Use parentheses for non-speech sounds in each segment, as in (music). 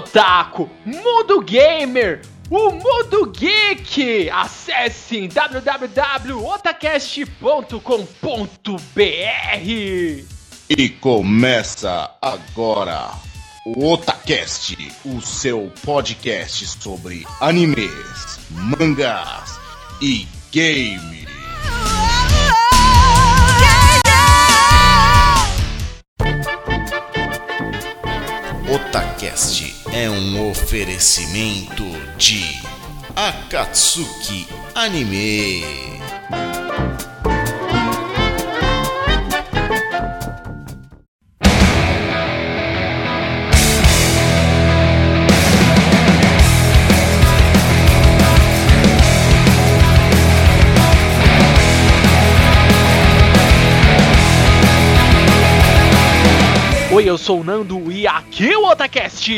Otaku, Mundo Gamer, o Mundo Geek! Acesse www.otacast.com.br E começa agora o Otacast, o seu podcast sobre animes, mangás e games. Otacast é um oferecimento de Akatsuki Anime. Oi, eu sou o Nando e aqui é o Otacast!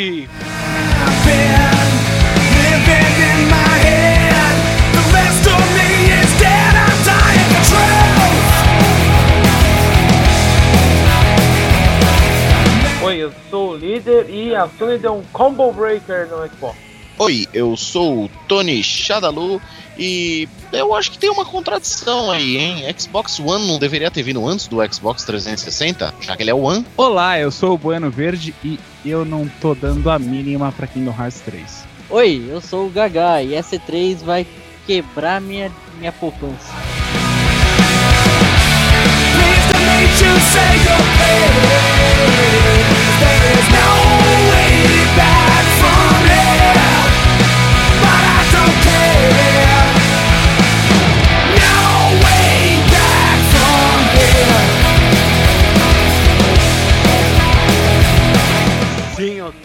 Oi, eu sou o líder e a Sony deu um combo breaker no Xbox. Oi, eu sou o Tony Shadalu e eu acho que tem uma contradição aí, hein? Xbox One não deveria ter vindo antes do Xbox 360, já que ele é o One. Olá, eu sou o Bueno Verde e eu não tô dando a mínima pra Kingdom Hearts 3. Oi, eu sou o Gaga e essa 3 vai quebrar minha, minha poupança. Sim,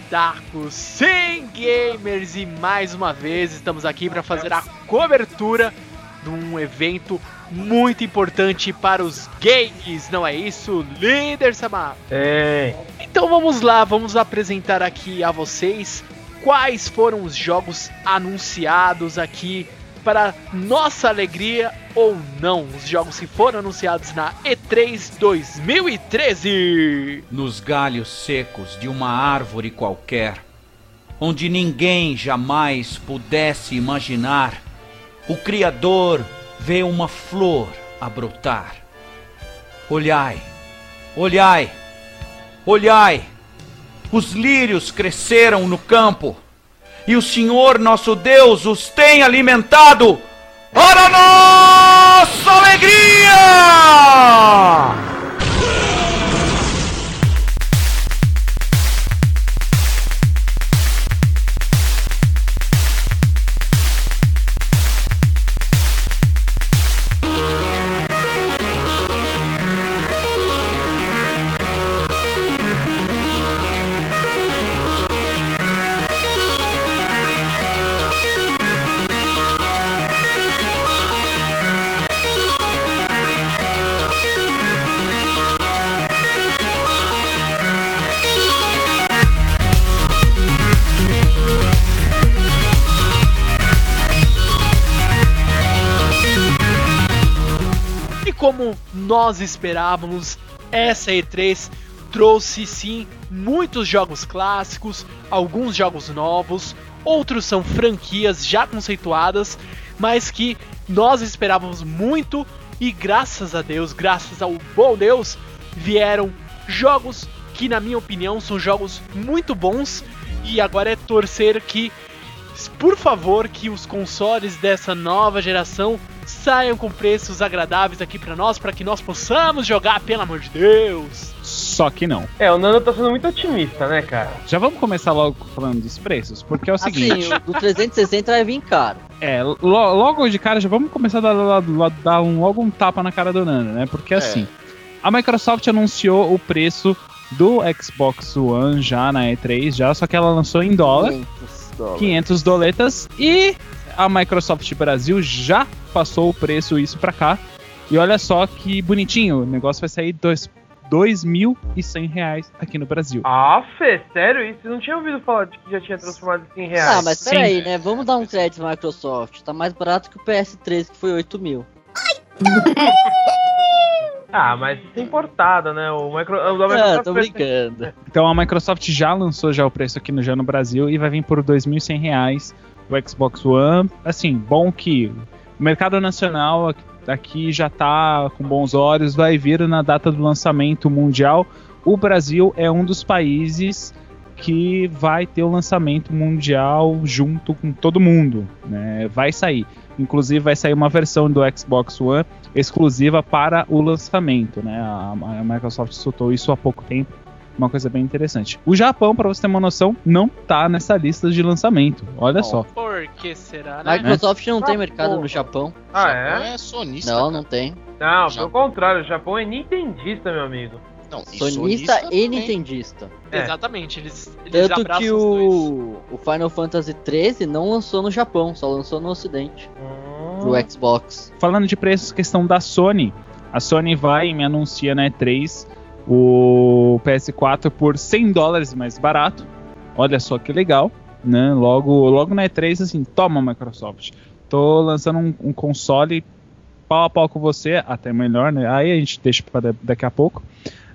Otaku, sim, gamers! E mais uma vez estamos aqui para fazer a cobertura de um evento muito importante para os games, não é isso, líder Samar? Ei, Então vamos lá, vamos apresentar aqui a vocês quais foram os jogos anunciados aqui para nossa alegria ou não, os jogos que foram anunciados na E3 2013. nos galhos secos de uma árvore qualquer, onde ninguém jamais pudesse imaginar, o Criador vê uma flor a brotar. Olhai, olhai, olhai! Os lírios cresceram no campo, e o Senhor nosso Deus os tem alimentado para nossa alegria! Como nós esperávamos, essa E3 trouxe sim muitos jogos clássicos, alguns jogos novos, outros são franquias já conceituadas, mas que nós esperávamos muito e graças a Deus, graças ao bom Deus, vieram jogos que na minha opinião são jogos muito bons e agora é torcer que por favor, que os consoles dessa nova geração saiam com preços agradáveis aqui pra nós, pra que nós possamos jogar, pelo amor de Deus. Só que não. é, o Nando tá sendo muito otimista, né, cara? Já vamos começar logo falando dos preços? Porque é o seguinte, Assim, o do 360 vai vir caro. é, lo- logo de cara já vamos começar a dar, dar- dar- um, logo um tapa na cara do Nando, né? Porque assim, a Microsoft anunciou o preço do Xbox One já na E3, já, só que ela lançou em dólar. 500 dólares. 500 doletas e a Microsoft Brasil já passou o preço isso pra cá. E olha só que bonitinho, o negócio vai sair dois, 2.100 reais aqui no Brasil. Ah, Fê, sério? Isso? Eu não tinha ouvido falar de que já tinha transformado em 100 reais. Ah, mas peraí, né? Vamos dar um crédito na Microsoft. Tá mais barato que o PS3, que foi 8 mil. Ah, mas é importada, né? O Micro... o Ah, Microsoft tô brincando. Então a Microsoft já lançou já o preço aqui no, já no Brasil e vai vir por 2.100 reais o Xbox One. Assim, bom que o mercado nacional aqui- aqui já tá com bons olhos, vai vir na data do lançamento mundial. O Brasil é um dos países que vai ter o lançamento mundial junto com todo mundo, né? Vai sair. Inclusive vai sair uma versão do Xbox One exclusiva para o lançamento, né? A, a Microsoft soltou isso há pouco tempo uma coisa bem interessante. O Japão, para você ter uma noção, não tá nessa lista de lançamento. Olha só. Por que será, A né? Microsoft não tem mercado porra. no Japão. Ah, Japão é? é sonista. Não, cara. não tem. Não, pelo contrário, o Japão é nintendista, meu amigo. Não, e Sonista e também. nintendista. É. Exatamente, eles, eles Tanto abraçam que os dois. o, o Final Fantasy XIII não lançou no Japão, só lançou no Ocidente, Hum. Pro Xbox. Falando de preços, questão da Sony. A Sony vai e me anuncia na E3 o PS4 por 100 dólares mais barato. Olha só que legal, né? Logo, logo na E3, assim, toma Microsoft. Tô lançando um, um console pau a pau com você, até melhor, né? Aí a gente deixa para daqui a pouco.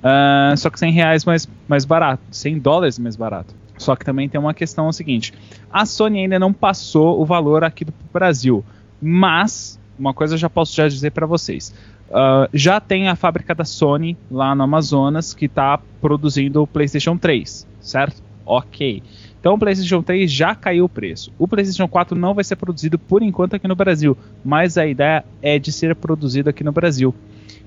Ah, só que 100 reais mais, mais barato, 100 dólares mais barato. Só que também tem uma questão é o seguinte: a Sony ainda não passou o valor aqui do Brasil, mas uma coisa eu já posso já dizer para vocês. Ah, já tem a fábrica da Sony lá no Amazonas que está produzindo o PlayStation 3, certo? Ok. Então o PlayStation 3 já caiu o preço. O PlayStation 4 não vai ser produzido por enquanto aqui no Brasil, mas a ideia é de ser produzido aqui no Brasil.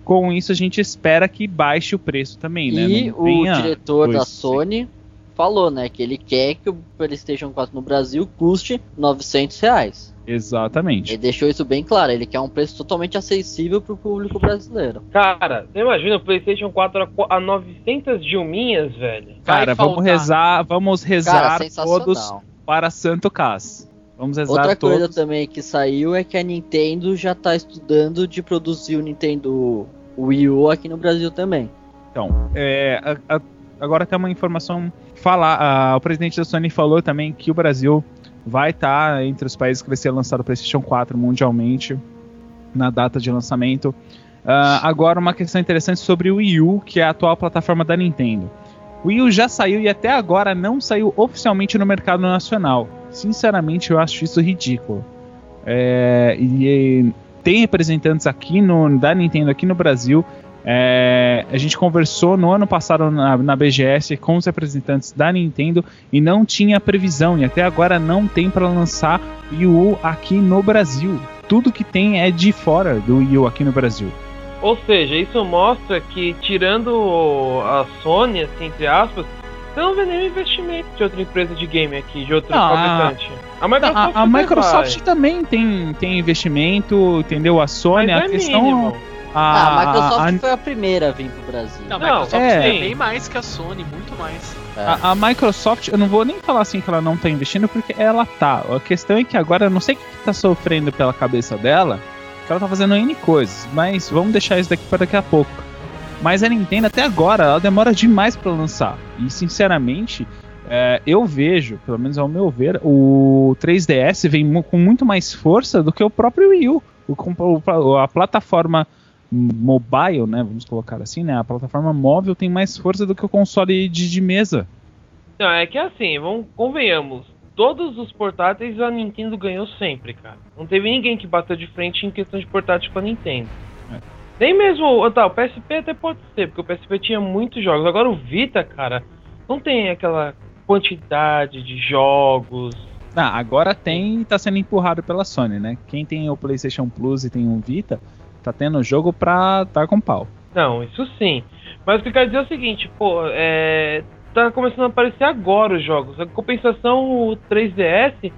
Com isso a gente espera que baixe o preço também, né? E Não o diretor da Sony falou, né, que ele quer que o PlayStation 4 no Brasil custe 900 reais. Exatamente. Ele deixou isso bem claro, ele quer um preço totalmente acessível pro público brasileiro. Cara, você imagina o PlayStation 4 a qu- a 900 dilminhas, velho? Cara, Vai vamos faltar. rezar, vamos Cara, rezar sensacional. todos para Santo Cas. Vamos rezar Outra todos. coisa também que saiu é que a Nintendo já tá estudando de produzir o Nintendo Wii U aqui no Brasil também. Então, é, a- a- agora tem uma informação. Falar, a- o presidente da Sony falou também que o Brasil vai estar entre os países que vai ser lançado o PlayStation 4 mundialmente na data de lançamento. Ah, agora, uma questão interessante sobre o Wii U, que é a atual plataforma da Nintendo. O Wii U já saiu e até agora não saiu oficialmente no mercado nacional. Sinceramente, eu acho isso ridículo. É, e, e tem representantes aqui no, da Nintendo aqui no Brasil é, a gente conversou no ano passado na, na BGS com os representantes da Nintendo e não tinha previsão, e até agora não tem para lançar Wii aqui no Brasil. Tudo que tem é de fora do Wii U aqui no Brasil. Ou seja, isso mostra que, tirando a Sony, assim, entre aspas, você não vê nenhum investimento de outra empresa de game aqui, de outro Não, a- fabricante. A Microsoft, A, a Microsoft também tem, tem investimento, entendeu? A Sony, mas a é questão. mínimo. Ah, a Microsoft a- foi a primeira a vir pro Brasil. Não, a Microsoft é. tem bem mais que a Sony, muito mais. É. A, a Microsoft, eu não vou nem falar assim que ela não tá investindo, porque ela tá. A questão é que agora eu não sei o que, tá sofrendo pela cabeça dela, que ela tá fazendo N coisas, mas vamos deixar isso daqui para daqui a pouco. Mas a Nintendo até agora, ela demora demais para lançar. E sinceramente, é, eu vejo, pelo menos ao meu ver, o 3DS vem com muito mais força do que o próprio Wii U. O- a plataforma mobile, né, vamos colocar assim, né, a plataforma móvel tem mais força do que o console de, de mesa. Não, é que assim, vamos, convenhamos. Todos os portáteis a Nintendo ganhou sempre, cara. Não teve ninguém que bateu de frente em questão de portátil com a Nintendo. É. Nem mesmo. Tá, o PSP até pode ser, porque o PSP tinha muitos jogos. Agora o Vita, cara, não tem aquela quantidade de jogos. Ah, agora tem e tá sendo empurrado pela Sony, né? Quem tem o PlayStation Plus e tem um Vita, tá tendo jogo pra dar com pau. Não, isso sim. Mas o que eu quero dizer é o seguinte, pô, é. Tá começando a aparecer agora os jogos. A compensação, o 3DS,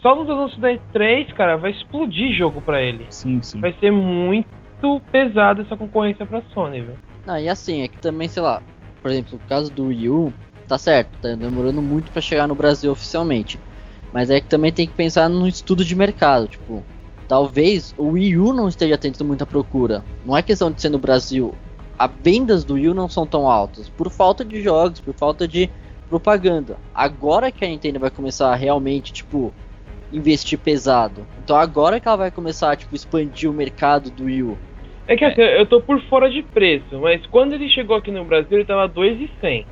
só nos anúncios da E3, cara, vai explodir jogo pra ele. Sim, sim. Vai ser muito pesado essa concorrência pra Sony, velho. Não, e assim, é que também, sei lá, por exemplo, no caso do Wii U, tá certo, tá demorando muito pra chegar no Brasil oficialmente. Mas é que também tem que pensar no estudo de mercado, tipo, talvez o Wii U não esteja tendo muita procura. Não é questão de ser no Brasil. As vendas do Wii U não são tão altas, por falta de jogos, por falta de propaganda. Agora que a Nintendo vai começar a realmente, tipo, investir pesado. Então agora que ela vai começar, tipo, expandir o mercado do Wii U. É que assim, eu tô por fora de preço, mas quando ele chegou aqui no Brasil, ele tava 2,100.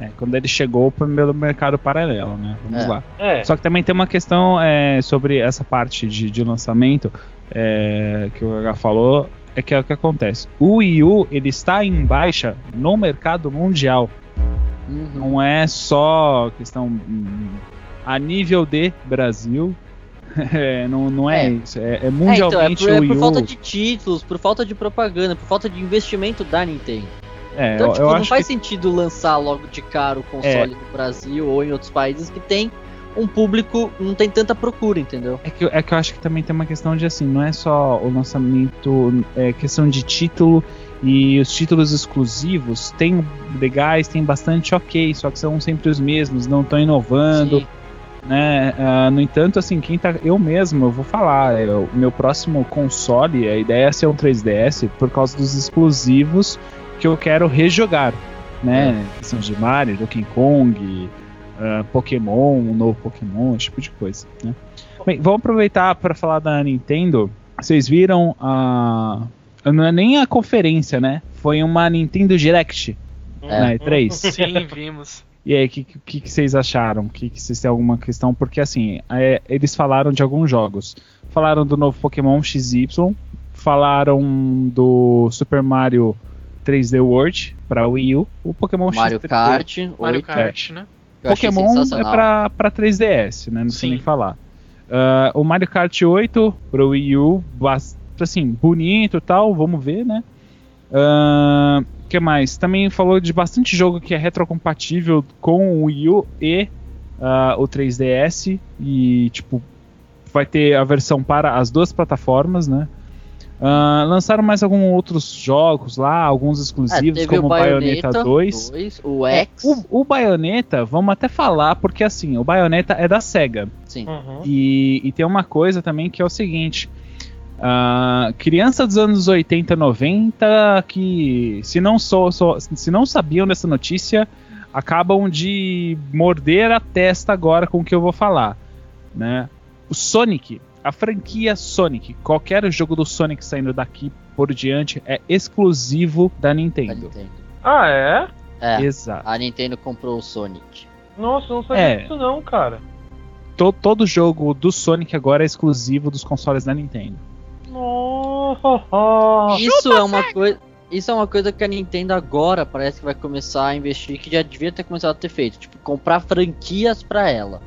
É, quando ele chegou meu mercado paralelo, né? Vamos É. lá. É. Só que também tem uma questão é, sobre essa parte de, de lançamento é, que o H falou, é que é o que acontece. O Wii U, ele está em baixa no mercado mundial. Uhum. Não é só questão a nível de Brasil. (laughs) É, não, não é, É. isso. É, é É, então, é mundialmente por, é o por Wii U. falta de títulos, por falta de propaganda, por falta de investimento da Nintendo. É, Então, eu, tipo, eu não faz que sentido lançar logo de cara o console no Brasil ou em outros países que tem um público, não tem tanta procura, entendeu? É que, é que eu acho que também tem uma questão de assim, não é só o lançamento, é questão de título e os títulos exclusivos tem legais, tem bastante ok, só que são sempre os mesmos, não estão inovando, Sim. né? Ah, no entanto, assim, quem tá. Eu mesmo, eu vou falar, é, o meu próximo console, a ideia é ser um 3DS por causa dos exclusivos que eu quero rejogar, né? Questão de Mario, Donkey Kong, ah, Pokémon, um novo Pokémon, esse tipo de coisa, né? Bem, vamos aproveitar para falar da Nintendo. Vocês viram a. Não é nem a conferência, né? Foi uma Nintendo Direct É. (laughs) na E3. Sim, vimos. E aí, o que, que, que vocês acharam? Que, que vocês têm alguma questão? Porque assim, é, eles falaram de alguns jogos. Falaram do novo Pokémon XY, falaram do Super Mario 3D World para Wii U, o Pokémon Mario X3D. Kart, Mario 8, Kart, né? eu achei Pokémon é pra, pra 3DS, né? Não sei nem falar. Ah, o Mario Kart 8 pro Wii U, bas- assim, bonito e tal, vamos ver, né? O que mais? Também falou de bastante jogo que é retrocompatível com o Wii U e ah, o 3DS. E, tipo, vai ter a versão para as duas plataformas, né? Ah, lançaram mais alguns outros jogos lá, alguns É, exclusivos, teve como o Bayonetta, Bayonetta 2. 2, o É, X, o, o Bayonetta, vamos até falar, porque assim, o Bayonetta é da SEGA. sim. Uhum. E, e tem uma coisa também que é o seguinte: ah, criança dos anos 80, 90, que se não, sou, sou- se não sabiam dessa notícia, acabam de morder a testa agora com o que eu vou falar. Né? O Sonic, a franquia Sonic, qualquer jogo do Sonic saindo daqui por diante é exclusivo da Nintendo. Nintendo. Ah, é? É, Exato. a Nintendo comprou o Sonic. Nossa, não sabia É. disso não, cara. To- todo jogo do Sonic agora é exclusivo dos consoles da Nintendo. Nossa. Isso é uma coisa. Isso é uma coisa que a Nintendo agora parece que vai começar a investir, que já devia ter começado a ter feito. Tipo, comprar franquias pra ela.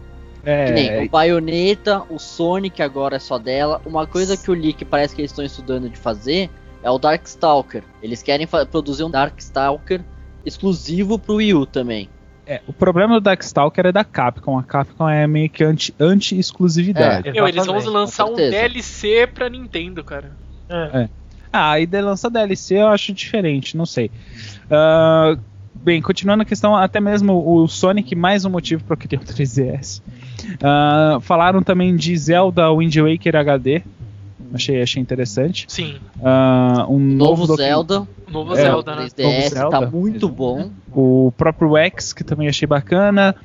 Que nem É, o Bayonetta, o Sonic agora é só dela. Uma coisa que o Leak parece que eles estão estudando de fazer é o Darkstalker. Eles querem produzir um Darkstalker exclusivo pro Wii U também. é, o problema do Darkstalker é da Capcom. A Capcom é meio que anti- anti-exclusividade. Meu, eles vão lançar um. DLC pra Nintendo, cara. É. Ah, aí de lançar DLC eu acho diferente, não sei. Ah, bem, continuando a questão, até mesmo o Sonic, mais um motivo para que tem o (laughs) 3DS. Ah, falaram também de Zelda Wind Waker HD. Achei, achei interessante. Sim, Ah, um Novo, novo Zelda, novo É, Zelda, né? 3DS, Novo tá Zelda. muito bom. O próprio X, que também achei bacana.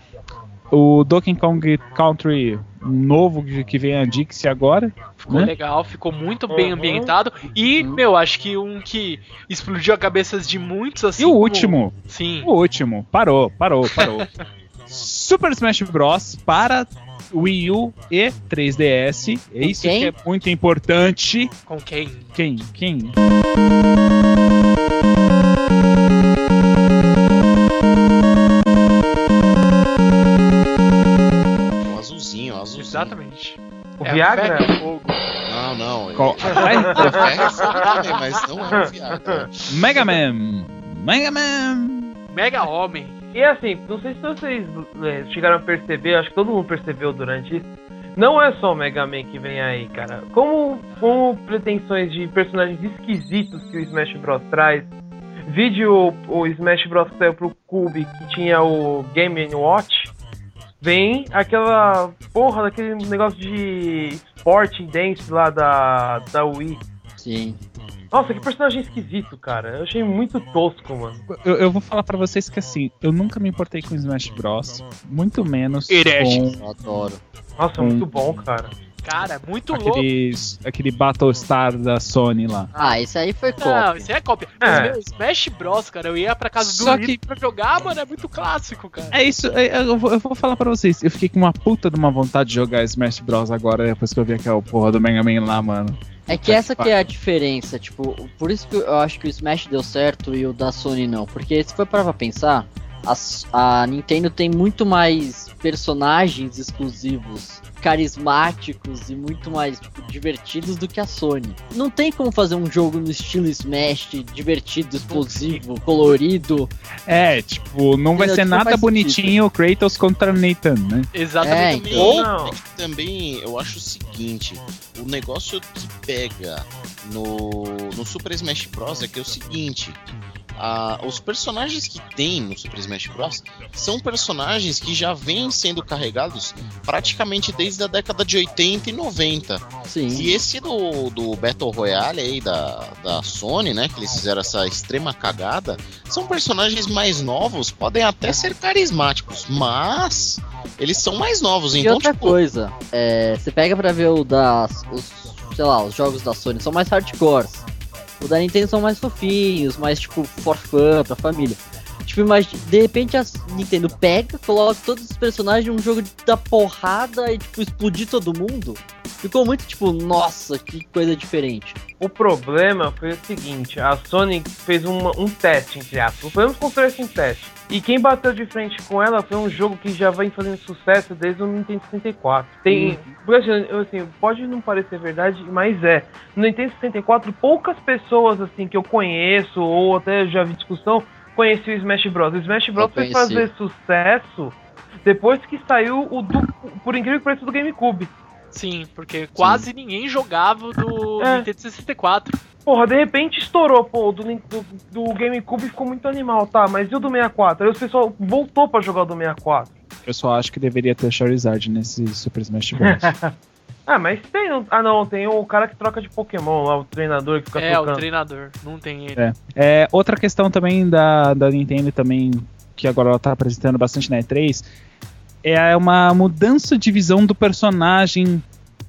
O Donkey Kong Country um novo que vem a Dixie agora. Ficou né? legal, ficou muito bem Uhum. ambientado. E, Uhum. meu, acho que um que explodiu a cabeças de muitos, assim. E o como- último, Sim. o último, parou, parou, parou. (laughs) Super Smash Bros. para Wii U e 3DS. É isso quem? que é muito importante. Com quem? Quem? Quem? O azulzinho, o azulzinho. Exatamente. O É Viagra? Não, não. Qual? É fogo mas não é o Viagra. Mega Man! Mega Man! Mega Homem. E assim, não sei se vocês é, chegaram a perceber, acho que todo mundo percebeu durante isso. Não é só o Mega Man que vem aí, cara. Como, como pretensões de personagens esquisitos que o Smash Bros. traz. Vídeo o Smash Bros. que saiu pro Cube, que tinha o Game Watch. Vem aquela porra daquele negócio de Sporting Dance lá da, da Wii. Sim. Nossa, que personagem esquisito, cara. Eu achei muito tosco, mano. Eu, eu vou falar pra vocês que assim, eu nunca me importei com Smash Bros. Muito menos Herege. com Eu adoro. Nossa, Hum. muito bom, cara. Cara, muito louco. Aqueles, aquele Battlestar da Sony lá. Ah, isso aí foi Não, cópia. isso é cópia. É. Mas, meu, Smash Bros, cara, eu ia pra casa do Só Rito que- pra jogar, mano, é muito clássico, cara. É isso, é, eu, vou, eu vou falar pra vocês. Eu fiquei com uma puta de uma vontade de jogar Smash Bros agora, depois que eu vi aquela porra do Mega Man lá, mano. É que essa que é a diferença, tipo, por isso que eu acho que o Smash deu certo e o da Sony não. Porque se for parar pra pensar, as- a, Nintendo tem muito mais personagens exclusivos, carismáticos e muito mais tipo, divertidos do que a Sony. Não tem como fazer um jogo no estilo Smash, divertido, explosivo, colorido. É, tipo, não vai ser Tipo, nada bonitinho Kratos contra Nathan, né? Exatamente. É, Ou Também, não. é que também eu acho o seguinte, o negócio que pega no, no Super Smash Bros é que é o seguinte, os personagens que tem no Super Smash Bros são personagens que já vêm sendo carregados praticamente desde a década de 80 e 90. Sim. E esse do, do Battle Royale aí da, da Sony, né? Que eles fizeram essa extrema cagada, são personagens mais novos, podem até ser carismáticos, mas eles são mais novos, E então, outra tipo, coisa, é, você pega pra ver o das. Os, sei lá, os jogos da Sony são mais hardcores. O da Nintendo são mais fofinhos, mais tipo for fun, pra família. Tipo, mas de repente a Nintendo pega, coloca todos os personagens num jogo dar porrada e tipo explodir todo mundo. Ficou muito tipo, nossa, que coisa diferente. O problema foi o seguinte, a Sony fez uma- um teste, entre aspas. Podemos considerar isso um teste. E quem bateu de frente com ela foi um jogo que já vem fazendo sucesso desde o Nintendo 64. Tem. Porque assim, assim, pode não parecer verdade, mas é. No Nintendo 64, poucas pessoas assim que eu conheço, ou até já vi discussão, conheciam o Smash Bros. O Smash Bros foi conheci. fazer sucesso depois que saiu o do. Por incrível que pareça, do GameCube. Sim, porque quase ninguém jogava do É. Nintendo 64. Porra, de repente estourou, pô, o do, do, do GameCube ficou muito animal, tá? Mas e o do 64? Aí o pessoal voltou pra jogar o do 64. Eu só acho que deveria ter Charizard nesse Super Smash Bros. (laughs) Ah, mas tem. um- Ah, não, tem o cara que troca de Pokémon lá, o treinador que fica É, o trocando. treinador. Não tem ele. É. É, outra questão também da, da Nintendo também, que agora ela tá apresentando bastante na E3, é uma mudança de visão do personagem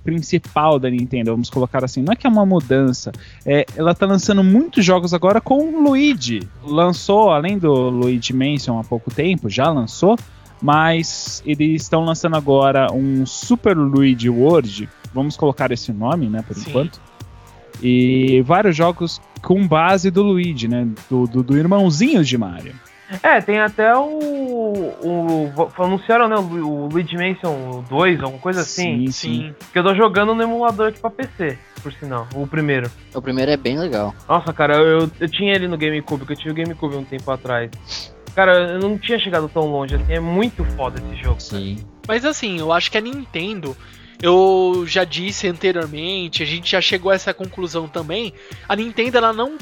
principal da Nintendo, vamos colocar assim. Não é que é uma mudança, é, ela tá lançando muitos jogos agora com o Luigi. Lançou, além do Luigi Mansion há pouco tempo, já lançou, mas eles estão lançando agora um Super Luigi World, vamos colocar esse nome, né, por Sim. enquanto. E vários jogos com base do Luigi, né? Do, do, do irmãozinho de Mario. É, tem até o. o anunciaram, né? O, o Luigi Mansion 2, alguma coisa assim. Sim. Que eu tô jogando no emulador aqui pra PC, por sinal. O primeiro. O primeiro é bem legal. Nossa, cara, eu, eu tinha ele no GameCube, porque eu tive o GameCube um tempo atrás. Cara, eu não tinha chegado tão longe assim. É muito foda esse jogo. Sim. Mas assim, eu acho que a Nintendo, eu já disse anteriormente, a gente já chegou a essa conclusão também. A Nintendo, ela não.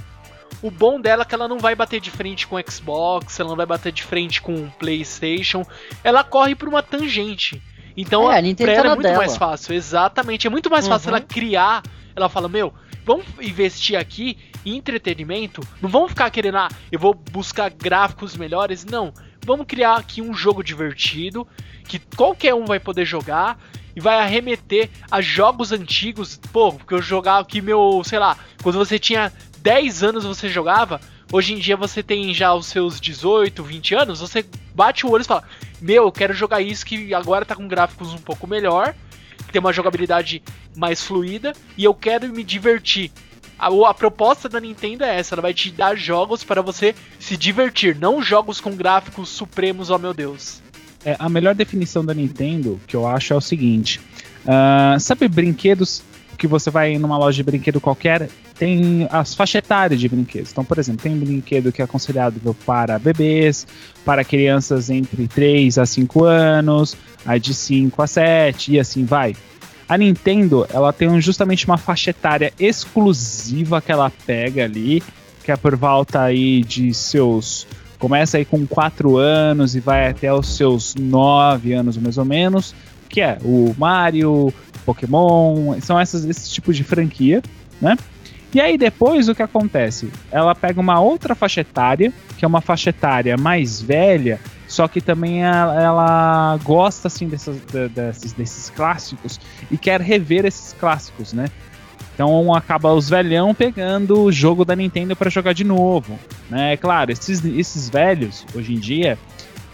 O bom dela é que ela não vai bater de frente com o Xbox, ela não vai bater de frente com o PlayStation. Ela corre por uma tangente. Então, É, a Nintendo pra tá ela é na muito dela. mais fácil. Exatamente. É muito mais fácil Uhum. ela criar. Ela fala, meu, vamos investir aqui em entretenimento. Não vamos ficar querendo, ah, eu vou buscar gráficos melhores. Não. Vamos criar aqui um jogo divertido que qualquer um vai poder jogar e vai arremeter a jogos antigos. Pô, porque eu jogava aqui meu, sei lá, quando você tinha 10 anos você jogava, hoje em dia você tem já os seus 18, 20 anos, você bate o olho e fala: Meu, eu quero jogar isso que agora tá com gráficos um pouco melhor, tem uma jogabilidade mais fluida e eu quero me divertir. A, a proposta da Nintendo é essa, ela vai te dar jogos para você se divertir, não jogos com gráficos supremos, ó meu Deus. É, a melhor definição da Nintendo, que eu acho, é o seguinte: ah, sabe brinquedos que você vai numa loja de brinquedo qualquer? Tem as faixas etárias de brinquedos. Então, por exemplo, tem brinquedo que é aconselhável para bebês, para crianças entre 3 a 5 anos, aí de 5 a 7 e assim vai. A Nintendo, ela tem um- justamente uma faixa etária exclusiva que ela pega ali, que é por volta aí de seus começa aí com 4 anos e vai até os seus 9 anos mais ou menos, que é o Mario, Pokémon, são essas, esse tipo de franquia, né? E aí depois o que acontece? Ela pega uma outra faixa etária, que é uma faixa etária mais velha, só que também ela, ela gosta assim desses, desses, desses clássicos e quer rever esses clássicos, né? Então acaba os velhão pegando o jogo da Nintendo para jogar de novo, né? É claro, esses, esses velhos hoje em dia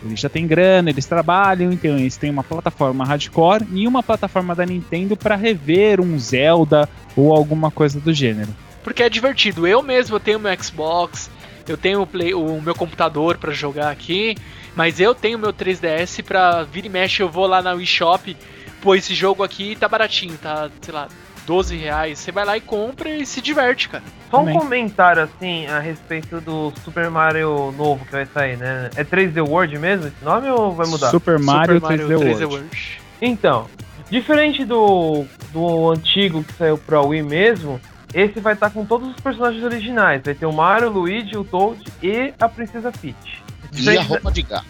eles já têm grana, eles trabalham, então eles têm uma plataforma hardcore e uma plataforma da Nintendo para rever um Zelda ou alguma coisa do gênero. Porque é divertido. Eu mesmo tenho meu Xbox, eu tenho o, play, o meu computador para jogar aqui, mas eu tenho meu 3DS pra vir e mexe, eu vou lá na Wii Shop, pô, esse jogo aqui tá baratinho, tá, sei lá, 12 reais. Você vai lá e compra e se diverte, cara. Só um comentário assim a respeito do Super Mario novo que vai sair, né? É 3D World mesmo esse nome ou vai mudar? Super Mario, Super 3D, World. Então, diferente do, do antigo que saiu pra Wii mesmo, esse vai estar com todos os personagens originais. Vai ter o Mario, o Luigi, o Toad e a Princesa Peach. E a roupa de gato.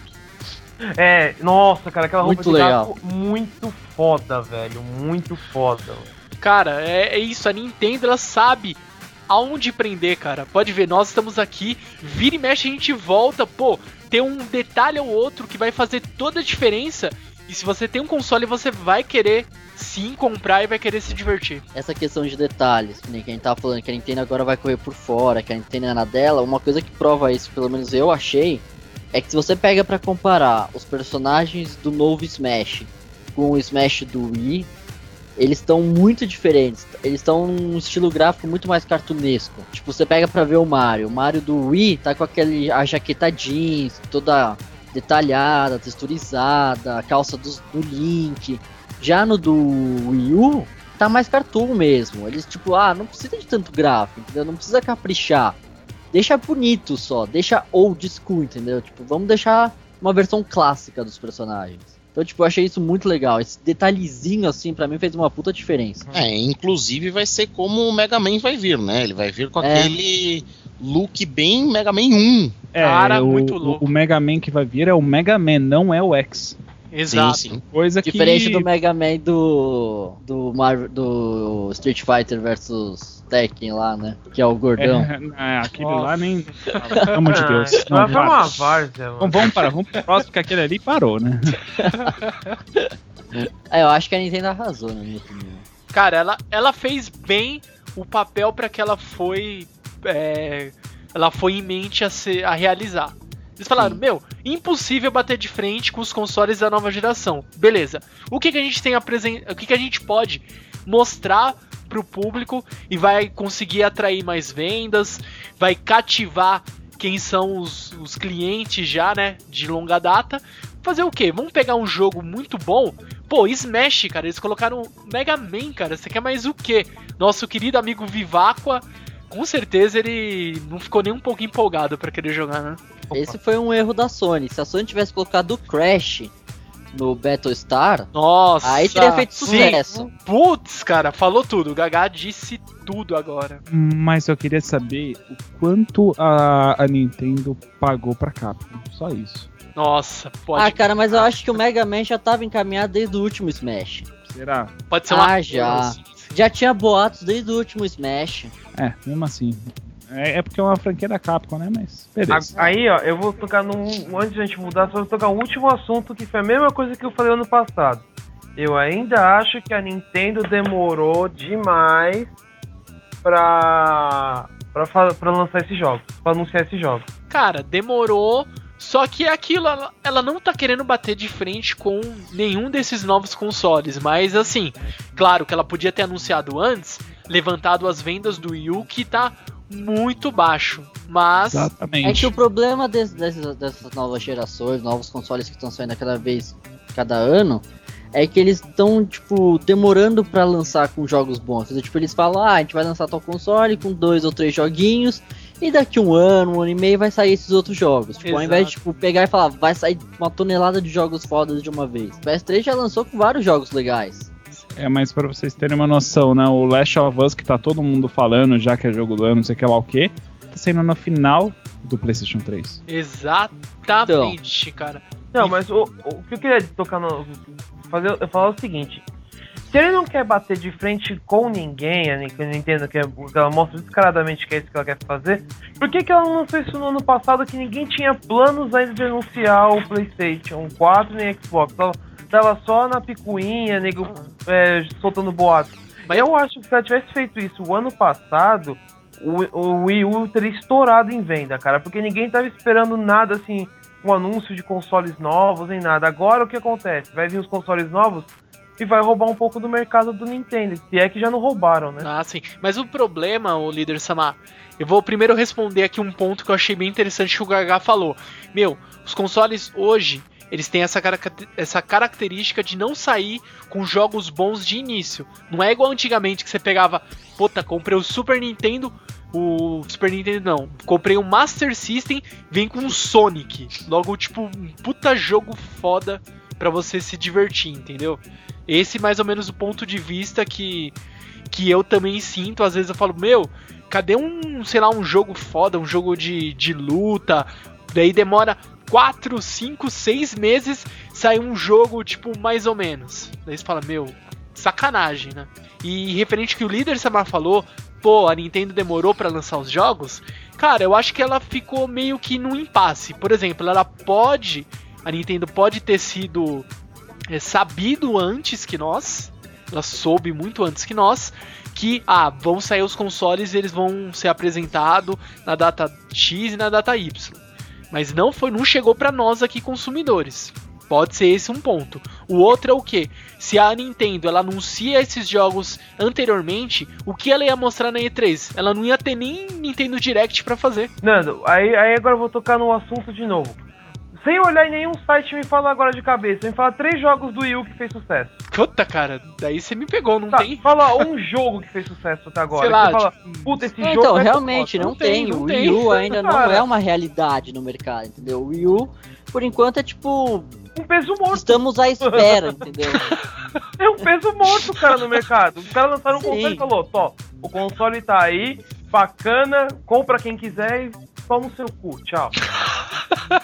É, nossa, cara, aquela roupa Muito de legal. gato muito foda, velho. Muito foda. velho. Cara, é, é isso, a Nintendo ela sabe aonde prender, cara. Pode ver, nós estamos aqui, vira e mexe, a gente volta, pô, tem um detalhe ou outro que vai fazer toda a diferença. E se você tem um console, você vai querer sim comprar e vai querer se divertir. essa questão de detalhes, que a gente tava falando, que a Nintendo agora vai correr por fora, que a Nintendo é na dela, uma coisa que prova isso, pelo menos eu achei, é que se você pega pra comparar os personagens do novo Smash com o Smash do Wii, eles estão muito diferentes. Eles estão num estilo gráfico muito mais cartunesco. Tipo, você pega pra ver o Mario. O Mario do Wii tá com aquele a jaqueta jeans, toda detalhada, texturizada, a calça dos- do Link. Já no do Wii U, tá mais cartoon mesmo. Eles, tipo, ah, não precisa de tanto gráfico, entendeu? Não precisa caprichar. Deixa bonito só, deixa old school, entendeu? Tipo, vamos deixar uma versão clássica dos personagens. Então, tipo, eu achei isso muito legal. Esse detalhezinho, assim, pra mim fez uma puta diferença. É, inclusive vai ser como o Mega Man vai vir, né? Ele vai vir com É. aquele look bem Mega Man 1. É, Cara, o, muito louco. o Mega Man que vai vir é o Mega Man, não é o X. Exato. Sim, sim. Coisa Diferente que... do Mega Man do. do, Marvel, do Street Fighter versus Tekken lá, né? Que é o gordão. É, é, aquele Nossa. lá nem. Pelo amor de Deus. Não, foi uma várzea, Então mano. vamos para, vamos pro próximo, porque aquele ali parou, né? (laughs) É, eu acho que a Nintendo arrasou, na minha opinião. Cara, ela, ela fez bem o papel para que ela foi. é, ela foi em mente a, ser, a realizar. Eles falaram, Sim. meu, impossível bater de frente com os consoles da nova geração. Beleza. O que, que a gente tem apresen- O que, que a gente pode mostrar pro público e vai conseguir atrair mais vendas, vai cativar quem são os, os clientes já, né? De longa data. Fazer o quê? Vamos pegar um jogo muito bom Pô, Smash, cara, eles colocaram Mega Man, cara. Você quer mais o quê? Nosso querido amigo Vivacqua, com certeza ele não ficou nem um pouco empolgado pra querer jogar, né? Esse foi um erro da Sony. Se a Sony tivesse colocado o Crash no Battlestar, Nossa! aí teria feito sim. sucesso. Putz, cara, falou tudo. O Gagá disse tudo agora. Mas eu queria saber o quanto a, a Nintendo pagou pra Capcom. Só isso. Nossa, pode, Ah, cara, mas eu acho que o Mega Man já tava encaminhado desde o último Smash. Será? pode ser uma Ah, já. Já tinha boatos desde o último Smash. É, mesmo assim. É, é porque é uma franquia da Capcom, né? Mas beleza. Aí, ó, eu vou tocar num. Antes de a gente mudar, só vou tocar um último assunto que foi a mesma coisa que eu falei ano passado. Eu ainda acho que a Nintendo demorou demais pra. pra, pra lançar esses jogos, pra anunciar esses jogos. Cara, demorou. Só que é aquilo, ela, ela não tá querendo bater de frente com nenhum desses novos consoles. Mas assim, claro que ela podia ter anunciado antes, levantado as vendas do Wii U, que tá muito baixo. Mas. Exatamente. É que o problema des- dessas, dessas novas gerações, novos consoles que estão saindo a cada vez, cada ano, é que eles estão, tipo, demorando pra lançar com jogos bons. Tipo, eles falam, ah, a gente vai lançar tal console com dois ou três joguinhos, e daqui um ano, um ano e meio vai sair esses outros jogos. Tipo, ao invés de tipo, pegar e falar, vai sair uma tonelada de jogos fodas de uma vez. O PS3 já lançou com vários jogos legais. É, mas pra vocês terem uma noção, né? O Last of Us, que tá todo mundo falando, já que é jogo do ano, não sei o que lá o quê, tá saindo no final do PlayStation 3. Exatamente, cara. Não, mas o, o que eu queria tocar no. Fazer, eu falar é o seguinte. Se ele não quer bater de frente com ninguém, a Nintendo que ela mostra descaradamente que é isso que ela quer fazer, por que, que ela não fez isso no ano passado que ninguém tinha planos ainda de anunciar o PlayStation 4 nem Xbox? Ela tava só na picuinha, nego é, soltando boatos. Mas eu acho que se ela tivesse feito isso o ano passado, o, o Wii U teria estourado em venda, cara, porque ninguém tava esperando nada assim, um anúncio de consoles novos nem nada. Agora o que acontece? Vai vir os consoles novos e vai roubar um pouco do mercado do Nintendo. Se é que já não roubaram, né? Ah, sim. Mas o problema, o líder Samar, eu vou primeiro responder aqui um ponto que eu achei bem interessante que o Gaga falou. Meu, os consoles hoje, eles têm essa, essa característica de não sair com jogos bons de início. Não é igual antigamente que você pegava, puta, comprei o Super Nintendo, o Super Nintendo não, comprei o Master System, vem com o Sonic. Logo, tipo, um puta jogo foda para você se divertir, entendeu? Esse mais ou menos o ponto de vista que, que eu também sinto. Às vezes eu falo, meu, cadê um, sei lá, um jogo foda, um jogo de, de luta? Daí demora 4, 5, 6 meses sai um jogo, tipo, mais ou menos. Daí você fala, meu, sacanagem, né? E referente que o líder Samar falou, pô, a Nintendo demorou para lançar os jogos. Cara, eu acho que ela ficou meio que num impasse. Por exemplo, ela pode. A Nintendo pode ter sido é, sabido antes que nós, ela soube muito antes que nós, que ah, vão sair os consoles e eles vão ser apresentados na data X e na data Y. Mas não foi, não chegou para nós aqui consumidores. Pode ser esse um ponto. O outro é o que? Se a Nintendo ela anuncia esses jogos anteriormente, o que ela ia mostrar na E3? Ela não ia ter nem Nintendo Direct para fazer. Nando, aí, aí agora eu vou tocar no assunto de novo. Sem olhar em nenhum site, me fala agora de cabeça. Me fala três jogos do Wii U que fez sucesso. Puta, cara, daí você me pegou, não tá, tem? Fala um (laughs) jogo que fez sucesso até agora. Sei lá, você fala, tipo, puta, esse É, jogo então, realmente, foda. não, tem. tem, não O. Wii U ainda (laughs) não Cara. é uma realidade no mercado, entendeu? O Wii U, por enquanto, é tipo. Um peso morto. Estamos à espera, entendeu? (laughs) É um peso morto, cara, no mercado. Os caras lançaram um Sim. console e falou, ó, o console tá aí, bacana, compra quem quiser e toma o seu cu, tchau.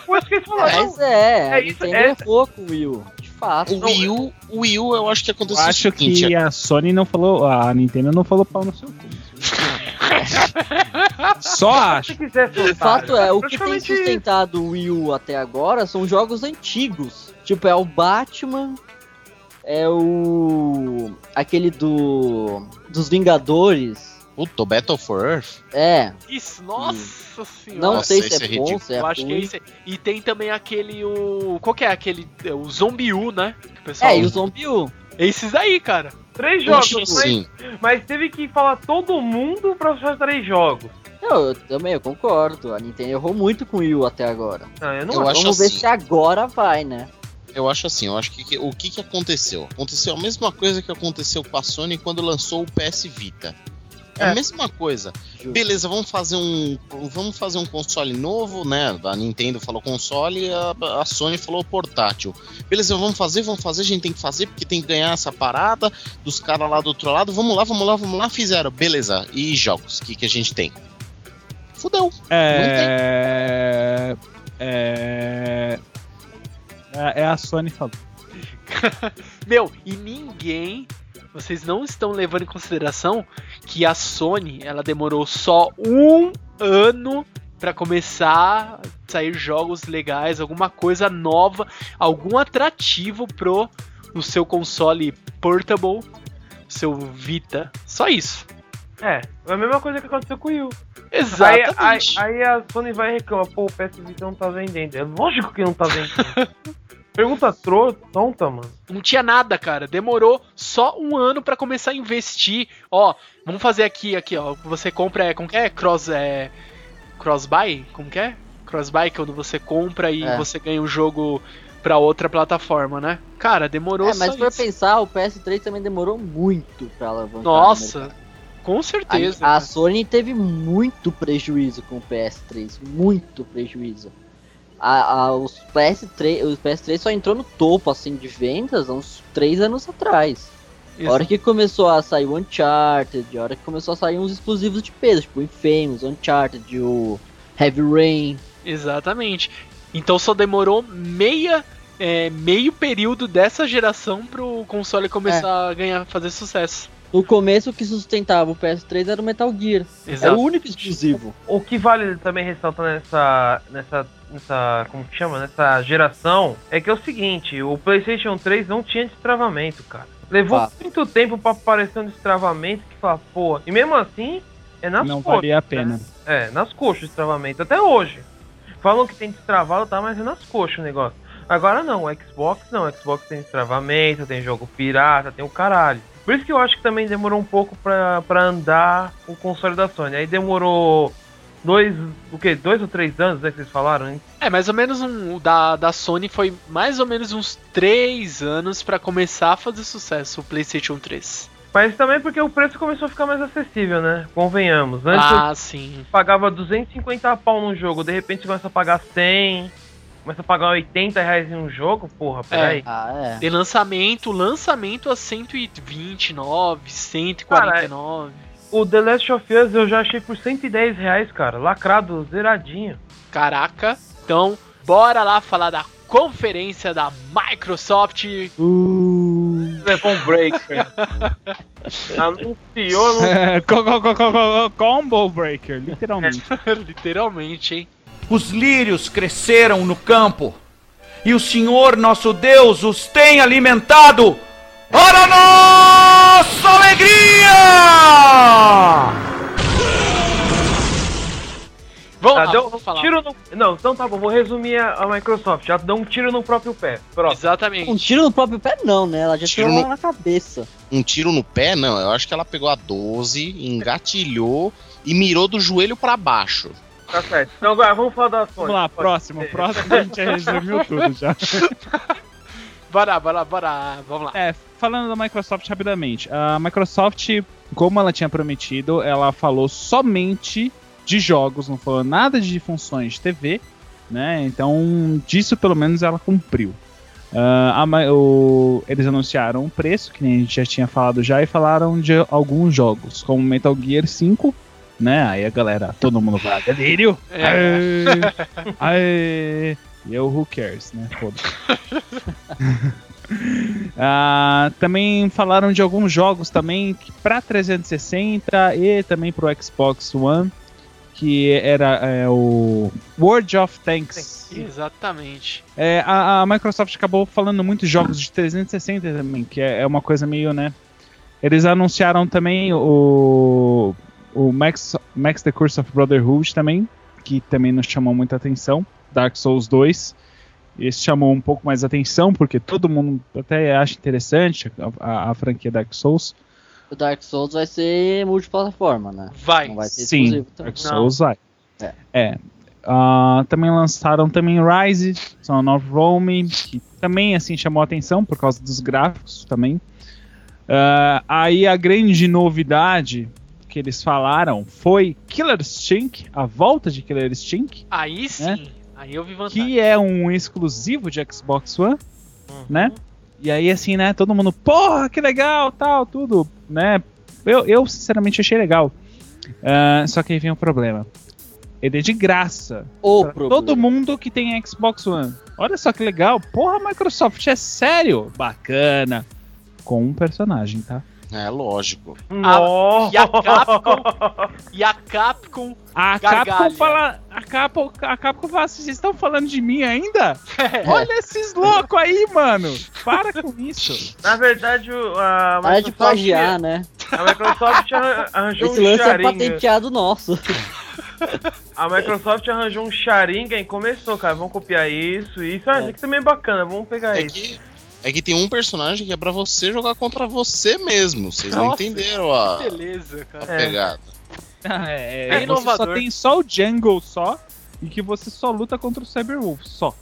Foi isso que eles falaram. Mas é, É isso, é- o Wii U. De fato. O Wii U, o Wii U eu acho que Eu aconteceu o acho seguinte. que a Sony não falou, a Nintendo não falou pau no seu cu. (laughs) Só acho. Quiser O fato é, o que tem sustentado o Wii U até agora são jogos antigos. Tipo, é o Batman, é o. aquele do. dos Vingadores. Puta, o Battle for Earth. É, Isso, nossa senhora. não Nossa, sei se é, é bom, ridículo. se é Eu acho que é esse. E tem também aquele. O. Qual que é aquele? é, O Zombie U, né? Que o pessoal... É, e o Zombie U. Esses aí, cara. Três jogos, Sim, mas, sim. mas teve que falar todo mundo pra achar três jogos. Eu, eu também, eu concordo. A Nintendo errou muito com o Wii U até agora. Não, eu não Eu acho Vamos ver assim. se agora vai, né? Eu acho assim, eu acho que, que- o que, que aconteceu? Aconteceu a mesma coisa que aconteceu com a Sony quando lançou o PS Vita. É a É. mesma coisa. Justo. Beleza, vamos fazer um. Vamos fazer um console novo, né? A Nintendo falou console e a, a Sony falou portátil. Beleza, vamos fazer, vamos fazer, a gente tem que fazer, porque tem que ganhar essa parada dos caras lá do outro lado. Vamos lá, vamos lá, vamos lá, fizeram. Beleza. E jogos? O que, que a gente tem? Fudeu. É. É. É é a Sony falando. (laughs) Meu, e ninguém. Vocês não estão levando em consideração que a Sony ela demorou só um ano para começar a sair jogos legais, alguma coisa nova, algum atrativo pro o seu console portable, seu Vita. Só isso. É, é a mesma coisa que aconteceu com o Wii U. Aí, Exatamente. aí, aí a Sony vai reclamar, pô, o PS Vita não tá vendendo. É lógico que não tá vendendo. (laughs) Pergunta tro tonta, mano. Não tinha nada, cara. Demorou só um ano pra começar a investir. Ó, vamos fazer aqui, aqui, ó. Você compra, é, como que é? Cross, é... Cross buy? Como que é? Cross buy, quando você compra e É. você ganha o jogo pra outra plataforma, né? Cara, demorou É, mas só se for isso. pensar, o PS3 também demorou muito pra alavancar. no Nossa, com certeza. A, a. Sony teve muito prejuízo com o PS3, muito prejuízo. A, a- os PS3, o PS3 só entrou no topo assim de vendas há uns 3 anos atrás. A hora que começou a sair o Uncharted, a hora que começou a sair uns exclusivos de peso, tipo o Infamous, Uncharted, o Heavy Rain. Exatamente. Então só demorou meia é, meio período dessa geração pro console começar a ganhar, fazer sucesso. No começo, o que sustentava o PS3 era o Metal Gear. Era o único exclusivo. O que vale também ressaltar nessa, nessa, nessa, como que chama, nessa geração, é que é o seguinte, o PlayStation 3 não tinha destravamento, cara. Levou Fato. muito tempo pra aparecer um destravamento que fala, pô, e mesmo assim, é nas Não coxas, valia a né? pena. É, nas coxas o destravamento, até hoje. Falam que tem destravado, tá, mas é nas coxas o negócio. Agora não, o Xbox não, o Xbox tem destravamento, tem jogo pirata, tem o caralho. Por isso que eu acho que também demorou um pouco pra, pra andar o console da Sony. Aí demorou dois, o quê? Dois ou três anos, né, que vocês falaram, hein? É, mais ou menos um. O da, da Sony foi mais ou menos uns 3 anos pra começar a fazer sucesso o PlayStation 3. Mas também porque o preço começou a ficar mais acessível, né? Convenhamos. Antes Ah, sim. pagava 250 pau num jogo, de repente começa a pagar 100, começa a pagar 80 reais em um jogo, porra, peraí. Ah, é. De lançamento, lançamento a 129, 149. O The Last of Us eu já achei por 110 reais, cara. Lacrado, zeradinho. Caraca. Então, bora lá falar da conferência da Microsoft. Uh. Levou um breaker. Anunciou, co- Combo Breaker, literalmente. Literalmente, hein? Os lírios cresceram no campo, e o Senhor nosso Deus os tem alimentado para nossa alegria! Vamos Ah, deu vamos um falar. tiro no... Não, então tá bom, vou resumir a, a Microsoft. Já deu um tiro no próprio pé. Pronto. Exatamente. Um tiro no próprio pé, não, né? Ela já Tiro tirou no- uma na cabeça. Um tiro no pé, não. Eu acho que ela pegou a 12, engatilhou e mirou do joelho pra baixo. Tá certo. Então agora vamos falar da Sony. Vamos lá, próximo. ser. Próximo a gente já resumiu tudo já. (laughs) Bora, bora, bora. Vamos lá. É, falando da Microsoft rapidamente. A Microsoft, como ela tinha prometido, ela falou somente de jogos, não falou nada de funções de TV, né? Então, disso pelo menos ela cumpriu. Ah, a o- eles anunciaram o preço, que nem a gente já tinha falado já, e falaram de alguns jogos, como Metal Gear 5, né? Aí a galera, todo mundo vai, delírio! É. Aê, aê. E eu, who cares, né? Foda. (laughs) Ah, também falaram de alguns jogos também para 360 e também pro Xbox One, que era é, o World of Tanks. Exatamente. É, a, a Microsoft acabou falando muitos jogos de 360 também, que é, é uma coisa meio, né? Eles anunciaram também o, o Max, Max the Curse of Brotherhood também, que também nos chamou muita atenção. Dark Souls 2. Esse chamou um pouco mais atenção, porque todo mundo até acha interessante a, a- a franquia Dark Souls. O Dark Souls vai ser multiplataforma, né? Vai. Não vai ser Sim, exclusivo. Dark Souls vai. É. É. Ah, também lançaram também Rise, Son of Rome, que também assim chamou a atenção por causa dos gráficos também. Ah, aí a grande novidade que eles falaram foi Killer Instinct, a volta de Killer Instinct, Aí sim. Aí eu vi vantagem. que é um exclusivo de Xbox One, Uhum. né? E aí assim, né, todo mundo, porra, que legal, tal, tudo, né? Eu, eu sinceramente achei legal. Ah, só que aí vem o problema. Ele é de graça. O Pra problema. todo mundo que tem Xbox One. Olha só que legal. Porra, Microsoft, é sério? Bacana. Com um personagem, tá? É lógico. Nossa. e a Capcom- E a Capcom. A Gargalha. Capcom fala. A Capcom, a Capcom fala assim: vocês estão falando de mim ainda? Olha esses loucos aí, mano. Para com isso. Na verdade, o- a Para de Microsoft, plagiar, né? a Microsoft arran- arranjou Esse um lance é Sharingan. patenteado nosso. A Microsoft arranjou um Sharingan e começou, cara. Vamos copiar isso, isso. Ah, isso aqui também é bacana, vamos pegar É isso. que, é que tem um personagem que é pra você jogar contra você mesmo. Vocês não Nossa, entenderam a, Beleza, a cara. É. pegada. (laughs) É, É você só inovador. tem só o Jungle só. E que você só luta contra o Cyberwolf, só.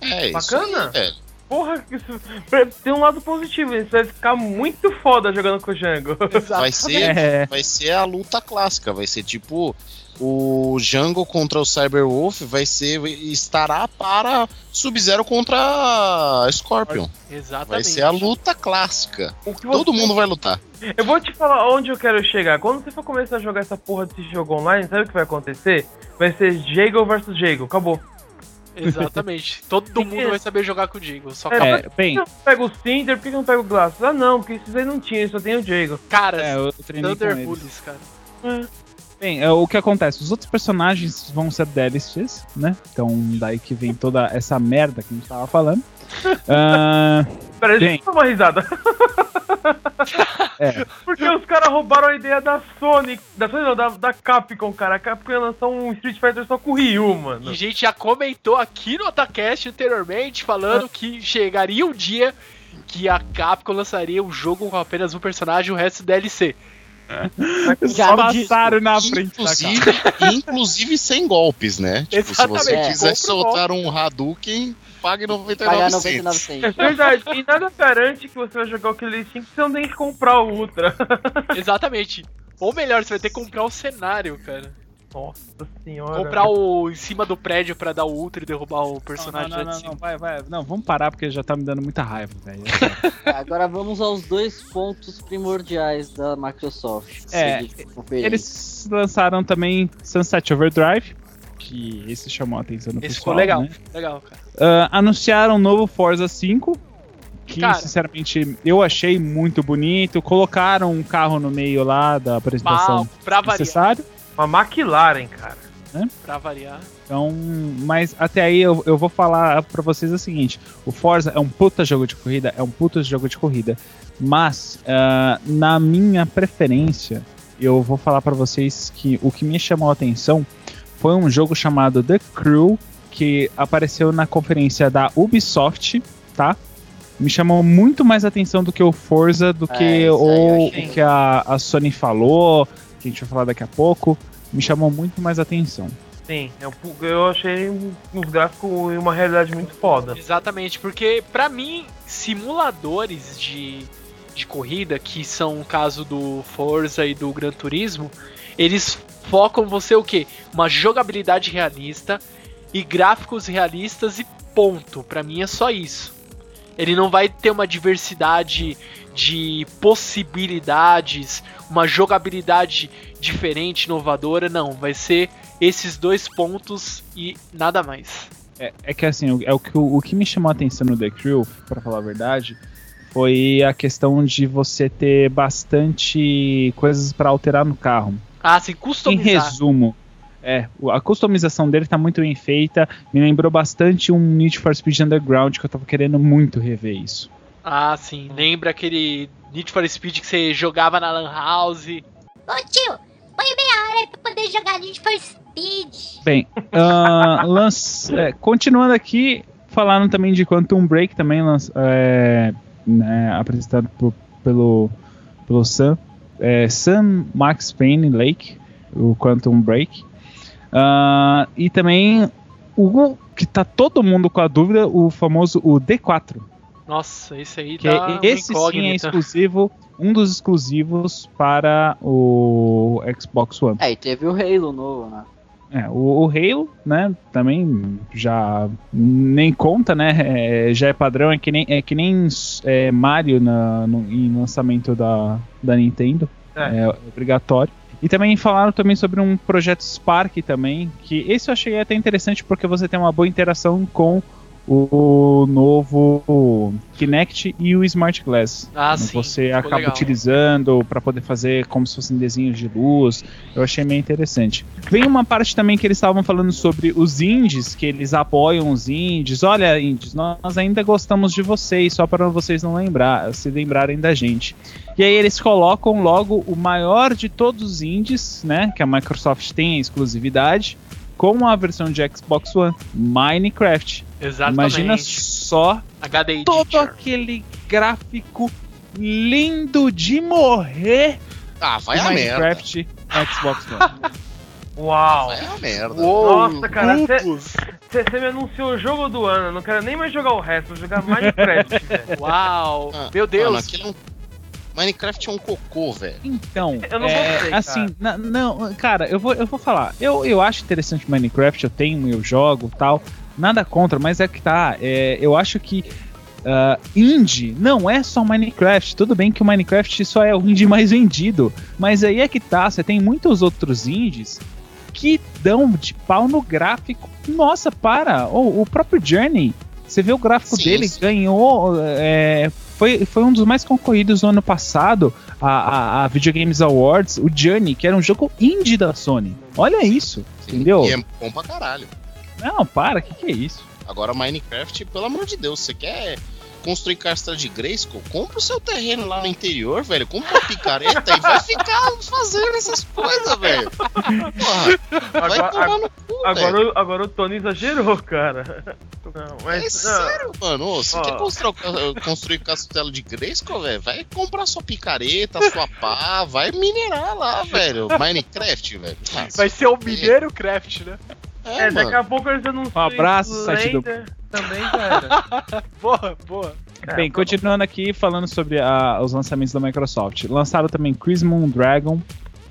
É isso. Bacana. aí, velho. Porra, isso... (laughs) tem um lado positivo, você vai ficar muito foda jogando com o Django. Vai ser, (laughs) É. vai ser a luta clássica. Vai ser tipo o Jungle contra o Cyberwolf. Vai ser estará para Sub-Zero contra Scorpion. Exatamente. Vai ser a luta clássica. O que Todo você- mundo vai lutar. Eu vou te falar onde eu quero chegar. Quando você for começar a jogar essa porra desse jogo online, sabe o que vai acontecer? Vai ser Jago versus Jago, acabou. Exatamente. Todo mundo vai saber jogar com o Diego. Só É. É, bem, Por que eu não pego o Cinder? Por que eu não pego o Glass? Ah, não, porque esses aí não tinha, só tem o Diego. Caras, é, eu treinei com Bem, é, o que acontece? Os outros personagens vão ser DLCs, né? Então, daí que vem toda essa merda que a gente tava falando. (laughs) Ah, Pera aí, Bem. deixa eu dar uma risada. (laughs) É. Porque os caras roubaram a ideia da Sony. Da Sony não, da, da Capcom, cara. A Capcom ia lançar um Street Fighter só com o Ryu, E mano. a gente já comentou aqui no Otacast anteriormente, falando que chegaria um dia que a Capcom lançaria um jogo com apenas um personagem e o resto DLC. Já passaram na frente da cara. Inclusive, inclusive sem golpes, né? Tipo, se você Exatamente, quiser soltar um Hadouken, pague 99 Pagar cents. 99 É cents. verdade, e nada garante que você vai jogar o Killer Instinct se você não tem que comprar o Ultra. Exatamente. Ou melhor, você vai ter que comprar o cenário, cara. Nossa senhora. Comprar o em cima do prédio pra dar o ultra e derrubar o personagem não, não, não, cima. não, vai, vai. Não, vamos parar porque já tá me dando muita raiva, velho. (laughs) Agora vamos aos dois pontos primordiais da Microsoft. É, eles lançaram também Sunset Overdrive, que esse chamou a atenção do Esse pessoal. ficou legal. né? Legal, cara. Ah, anunciaram um novo Forza 5, que Cara. sinceramente eu achei muito bonito. Colocaram um carro no meio lá da apresentação variar. necessário. Uma McLaren, cara. Pra variar. Então, mas até aí eu, eu vou falar pra vocês o seguinte: o Forza é um puta jogo de corrida, é um puta jogo de corrida, mas ah, na minha preferência, eu vou falar pra vocês que o que me chamou a atenção foi um jogo chamado The Crew que apareceu na conferência da Ubisoft, tá? Me chamou muito mais atenção do que o Forza, do É, que o, o que a, a Sony falou, que a gente vai falar daqui a pouco. Me chamou muito mais atenção. Sim, pu- eu achei um- uns gráficos e uma realidade muito foda. Exatamente, porque pra mim, simuladores de, de corrida, que são o caso do Forza e do Gran Turismo, eles focam você o quê? Uma jogabilidade realista e gráficos realistas e ponto. Pra mim é só isso. Ele não vai ter uma diversidade de possibilidades, uma jogabilidade diferente, inovadora, não. Vai ser esses dois pontos e nada mais. É, é que assim, o, é o, que, o, que me chamou a atenção no The Crew, pra falar a verdade, foi a questão de você ter bastante coisas pra alterar no carro. Ah, sim, Em customizar. resumo, é, a customização dele tá muito bem feita, me lembrou bastante um Need for Speed Underground que eu tava querendo muito rever isso. Ah, sim. Lembra aquele Need for Speed que você jogava na Lan House? Ô tio, põe meia hora aí pra poder jogar Need for Speed. Bem, ah, (laughs) lanç- é, continuando aqui, falaram também de Quantum Break, também lanç- é, né, apresentado por- pelo, pelo Sam, é, Sam Max Payne Lake, o Quantum Break. Ah, e também o que tá todo mundo com a dúvida, o famoso o D4, Nossa, esse aí que tá uma esse sim é exclusivo, um dos exclusivos para o Xbox One. É, e teve o Halo novo, né? É, o, o Halo, né, também já nem conta, né, é, já é padrão, é que nem, é que nem é, Mario na, no, em lançamento da, da Nintendo, É. é. obrigatório. E também falaram também sobre um projeto Spark também, que esse eu achei até interessante porque você tem uma boa interação com o novo Kinect e o Smart Glass. Ah, sim. Você ficou acaba legal. utilizando para poder fazer como se fossem desenhos de luz. Eu achei meio interessante. Vem uma parte também que eles estavam falando sobre os indies, que eles apoiam os indies. Olha, indies, nós ainda gostamos de vocês, só para vocês não lembrar, se lembrarem da gente. E aí eles colocam logo o maior de todos os indies, né? Que a Microsoft tem a exclusividade, com a versão de Xbox One, Minecraft. Exatamente. Imagina só HD todo aquele gráfico lindo de morrer Ah, vai a merda. Minecraft no Xbox One. (laughs) Uau! Vai a merda. Nossa, cara. Você me anunciou o jogo do ano, eu não quero nem mais jogar o resto, vou jogar Minecraft, (laughs) velho. Uau, Ah, meu Deus. Minecraft é um cocô, velho. Então, Eu não é, gostei, assim, na- não, cara, eu vou, eu vou falar. Eu, eu acho interessante Minecraft, eu tenho, eu jogo tal. Nada contra, mas é que tá. é, eu acho que ah, indie não é só Minecraft. Tudo bem que o Minecraft só é o indie mais vendido. Mas aí é que tá, você tem muitos outros indies que dão de pau no gráfico. Nossa, para! O, o próprio Journey, você vê o gráfico Sim, dele, sim. ganhou. é, foi, foi um dos mais concorridos no ano passado, a, a, a Video Games Awards, o Journey, que era um jogo indie da Sony. Olha isso, Sim, entendeu? E é bom pra caralho. Não, para, que que é isso? Agora, Minecraft, pelo amor de Deus, você quer construir castelo de Grayskull? Compra o seu terreno lá no interior, velho. Compra uma picareta e vai ficar fazendo essas coisas, velho. Porra, vai Agora, tomar no cu, velho. agora, o- agora o Tony exagerou, cara. Não, É mas. não. sério, mano. Ô, Você Ó. quer construir, construir castelo de Grayskull, velho? Vai comprar sua picareta, sua pá, vai minerar lá, velho. Minecraft, velho. Vai ser o Mineiro Craft, né? É, É, daqui a pouco eles anunciam. Um abraço, site do- Também era. (laughs) Boa, boa. É, Bem, tá continuando aqui, falando sobre a- os lançamentos da Microsoft. Lançaram também Crimson Dragon.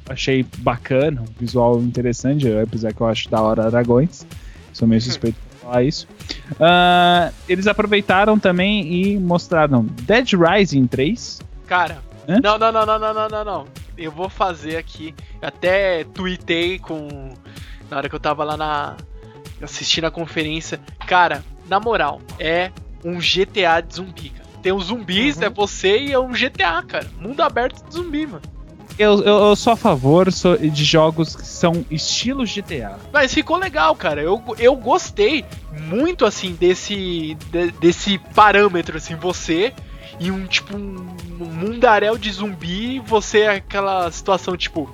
Achei bacana, um visual interessante, apesar que eu acho da hora dragões. Sou meio suspeito de falar isso. Ah, eles aproveitaram também e mostraram Dead Rising 3. Cara, Hã? não, não, não, não, não, não, não. Eu vou fazer aqui. Até tuitei com. Na hora que eu tava lá na. assistindo a conferência. Cara, na moral, é um GTA de zumbi, cara. Tem os zumbis, Uhum. é você e é um GTA, cara. Mundo aberto de zumbi, mano. Eu, eu, eu sou a favor sou- de jogos que são estilos GTA. Mas ficou legal, cara. Eu, eu gostei muito, assim, desse, de- desse parâmetro, assim, você e um, tipo, um, um mundaréu de zumbi, você é aquela situação, tipo,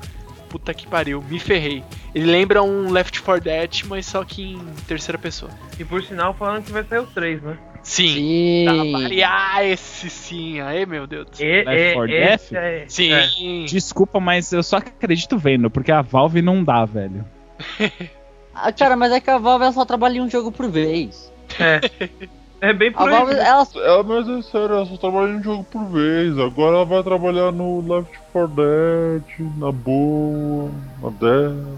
puta que pariu, me ferrei. Ele lembra um Left 4 Dead, mas só que em terceira pessoa. E por sinal, falando que vai sair o 3, né? Sim, Sim. variar esse sim. Aí, meu Deus. E, Left e, 4 esse Dead? é, Sim. é. Desculpa, mas eu só acredito vendo, porque a Valve não dá, velho. Ah, cara, mas é que a Valve só trabalha em um jogo por vez. É. (laughs) É bem por aí. ela É, mas é sério, ela só trabalha em um jogo por vez. Agora ela vai trabalhar no Left 4 Dead, na boa, na dela.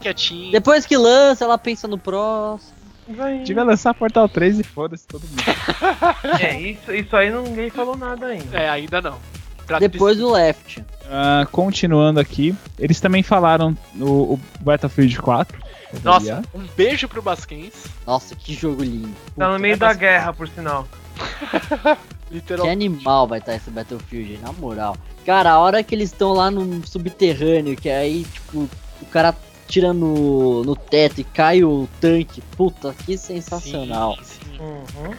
Quietinho. Depois que lança, ela pensa no próximo. Vai. Devia lançar Portal 3 e foda-se todo mundo. (laughs) É, isso, isso aí ninguém falou nada ainda. É, ainda não. Pra Depois do Left. Ah, continuando aqui, eles também falaram no o Battlefield 4. Nossa, um beijo pro Basquens. Nossa, que jogo lindo. Tá no meio é da bastante. guerra, por sinal. (laughs) Que animal vai estar esse Battlefield, na moral. Cara, a hora que eles estão lá no subterrâneo, que aí, tipo, o cara tira no, no teto e cai o tanque. Puta, que sensacional. Sim, sim. Uhum.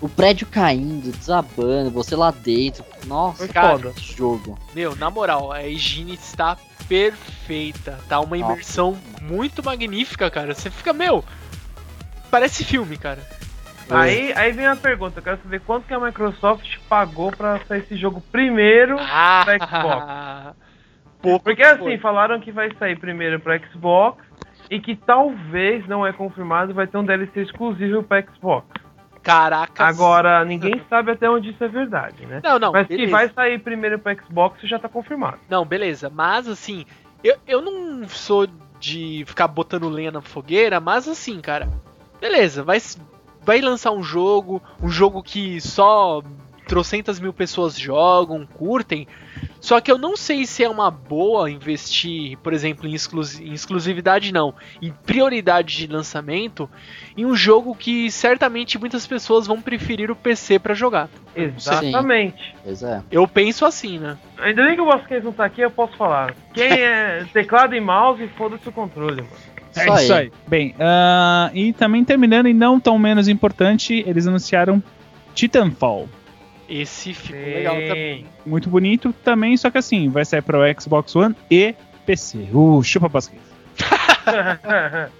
O prédio caindo, desabando, você lá dentro. Nossa, Cara, que jogo. Meu, na moral, a higiene está perfeita. Tá uma Nossa. imersão muito magnífica, cara. Você fica, meu. Parece filme, cara. Aí, aí vem a pergunta, eu quero saber quanto que a Microsoft pagou pra sair esse jogo primeiro. (laughs) Ah, pouco Porque que assim, foi. falaram que vai sair primeiro pra Xbox e que talvez, não é confirmado, vai ter um DLC exclusivo pra Xbox. Caraca. Agora, ninguém sabe até onde isso é verdade, né? Não, não. Mas que beleza. vai sair primeiro pra Xbox já tá confirmado. Não, beleza. Mas assim, eu, eu não sou de ficar botando lenha na fogueira, mas assim, cara, beleza, vai, vai lançar um jogo, um jogo que só trocentas mil pessoas jogam, curtem. Só que eu não sei se é uma boa investir, por exemplo, em, exclus- em exclusividade não, em prioridade de lançamento, em um jogo que certamente muitas pessoas vão preferir o PC pra jogar. Exatamente. Pois é. Eu penso assim, né? Ainda bem que o Vasquez não tá aqui, eu posso falar. Quem (laughs) é teclado e mouse, foda-se o controle, mano. É Só isso aí. aí. Bem, ah, e também terminando, e não tão menos importante, eles anunciaram Titanfall. Esse ficou legal também. Muito bonito também, só que assim, vai sair para o Xbox One e PC. Uh, chupa basquete. (laughs)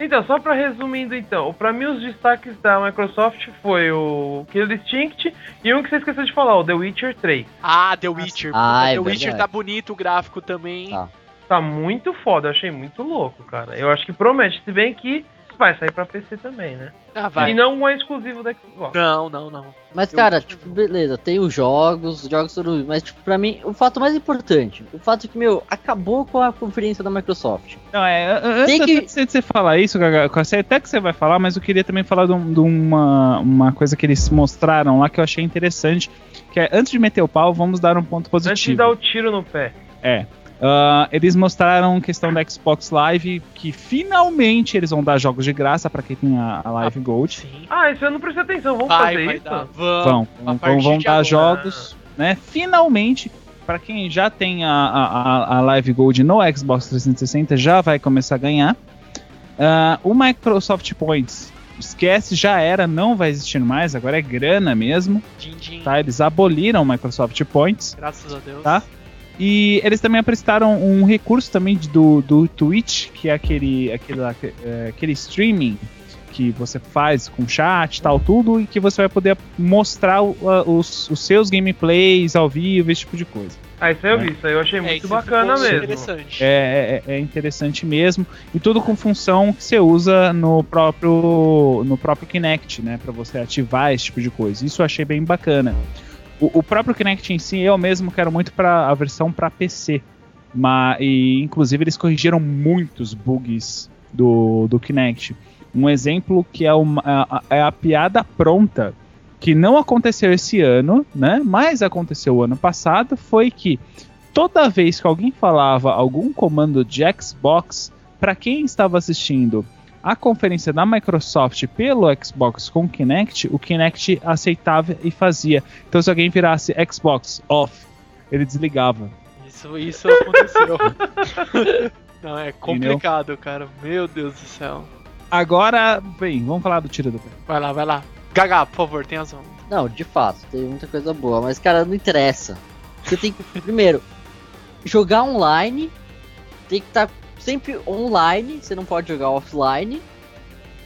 então, só pra resumindo então, pra mim os destaques da Microsoft foi o Killer Instinct e um que você esqueceu de falar, o The Witcher 3. Ah, The Witcher. Ah, The é Witcher verdade. tá bonito o gráfico também. Tá. Tá muito foda, eu achei muito louco, cara. Eu acho que promete, se bem que vai sair pra PC também, né? Ah, vai. E não é exclusivo da Xbox. Não, não, não. Mas, Eu- cara, tipo, beleza, tem os jogos, os jogos tudo, mas, tipo, pra mim, o fato mais importante, o fato que, meu, acabou com a conferência da Microsoft. Não, é, antes, Tem que- antes de você falar isso, Gaga, eu sei até que você vai falar, mas eu queria também falar de, um- de uma, uma coisa que eles mostraram lá que eu achei interessante, que é, antes de meter o pau, vamos dar um ponto Antes de positivo. dar o tiro no pé. É. Ah, eles mostraram questão da Xbox Live, que finalmente eles vão dar jogos de graça pra quem tem a, a Live Gold. Sim. Ah, isso eu não prestei atenção. Vamos Vai, fazer vai isso? dar. Vamos. Vão, vão, vão de dar agora. jogos, né? Finalmente, pra quem já tem a, a, a- Live Gold no Xbox 360, já vai começar a ganhar. Ah, o Microsoft Points, esquece, já era, não vai existir mais, agora é grana mesmo, Din, din. tá? Eles aboliram o Microsoft Points. Graças a Deus. Tá. E eles também apresentaram um recurso também do, do Twitch, que é aquele, aquele, é, aquele streaming que você faz com chat e tal, tudo, e que você vai poder mostrar o- os, os seus gameplays ao vivo, esse tipo de coisa. Ah, isso aí eu vi, isso aí eu achei É, muito bacana mesmo. Interessante. É, é- é interessante mesmo. E tudo com função que você usa no próprio, no próprio Kinect, né? Pra você ativar esse tipo de coisa. Isso eu achei bem bacana. O, o próprio Kinect em si, eu mesmo quero muito para a versão para PC. Mas, e, inclusive, eles corrigiram muitos bugs do, do Kinect. Um exemplo que é, uma, a, é a piada pronta, que não aconteceu esse ano, né? Mas aconteceu o ano passado, foi que toda vez que alguém falava algum comando de Xbox, para quem estava assistindo a conferência da Microsoft pelo Xbox com Kinect, o Kinect aceitava e fazia. Então, se alguém virasse Xbox off, ele desligava. Isso, isso aconteceu. (laughs) Não, é complicado, cara. Meu Deus do céu. Agora, bem, vamos falar do tiro do pé. Vai lá, vai lá. Gaga, por favor, tem razão. Não, de fato, teve muita coisa boa, mas cara, não interessa. Você tem que, primeiro, jogar online, tem que estar sempre online, você não pode jogar offline.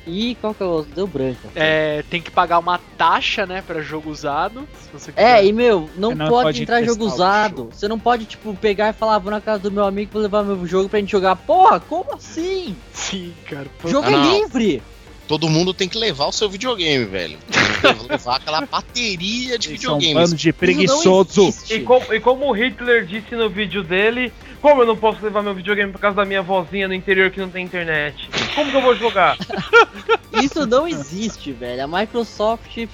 E qual que é o outro? Deu branco. É, tem que pagar uma taxa, né, pra jogo usado. Se você quiser. É, e meu, não, não pode, pode entrar jogo usado. Você não pode, tipo, pegar e falar, vou na casa do meu amigo, vou levar meu jogo pra gente jogar. Porra, como assim? Sim, cara. Pô, Jogo Ah, é não. livre! Todo mundo tem que levar o seu videogame, velho. (laughs) Levar aquela bateria de Eles são um bando de preguiçoso. E como, e como o Hitler disse no vídeo dele, como eu não posso levar meu videogame por causa da minha vozinha no interior que não tem internet? Como que eu vou jogar? (laughs) Isso não existe, velho. A Microsoft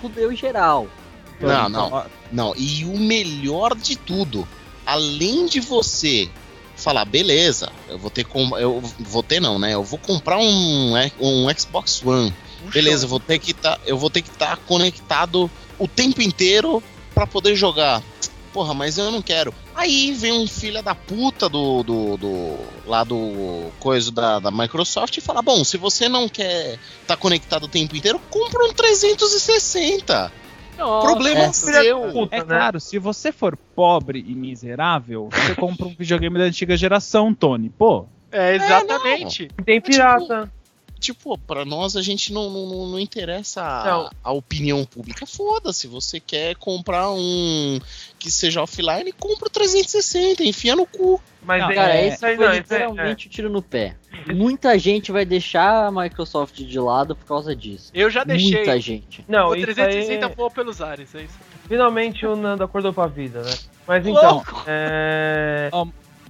fudeu em geral. Não, não. Não, e o melhor de tudo, além de você falar, beleza, eu vou ter com, eu vou ter não, né? Eu vou comprar um, um Xbox One. Beleza, eu vou ter que tá, eu vou ter que estar conectado o tempo inteiro pra poder jogar. Porra, mas eu não quero. Aí vem um filho da puta do, do, do lá do coisa da, da Microsoft e fala: Bom, se você não quer estar conectado o tempo inteiro, compra um 360. Nossa, Problema é. seu. Puta, É né? claro, se você for pobre e miserável, você compra um videogame da antiga geração, Tony. Pô, É, exatamente. Tem pirata. Tipo, pra nós a gente não, não, não- interessa a, Não. a opinião pública. Foda-se, você quer comprar um que seja offline, compra o 360, enfia no cu. Mas Não, é, Cara, é, isso aí foi não, literalmente o tiro no pé. Muita gente vai deixar a Microsoft de lado por causa disso. Eu já deixei. Muita gente. Não, o isso 360 aí, voou pelos ares, é isso. finalmente o Nando acordou pra vida, né? Mas então, Louco! é...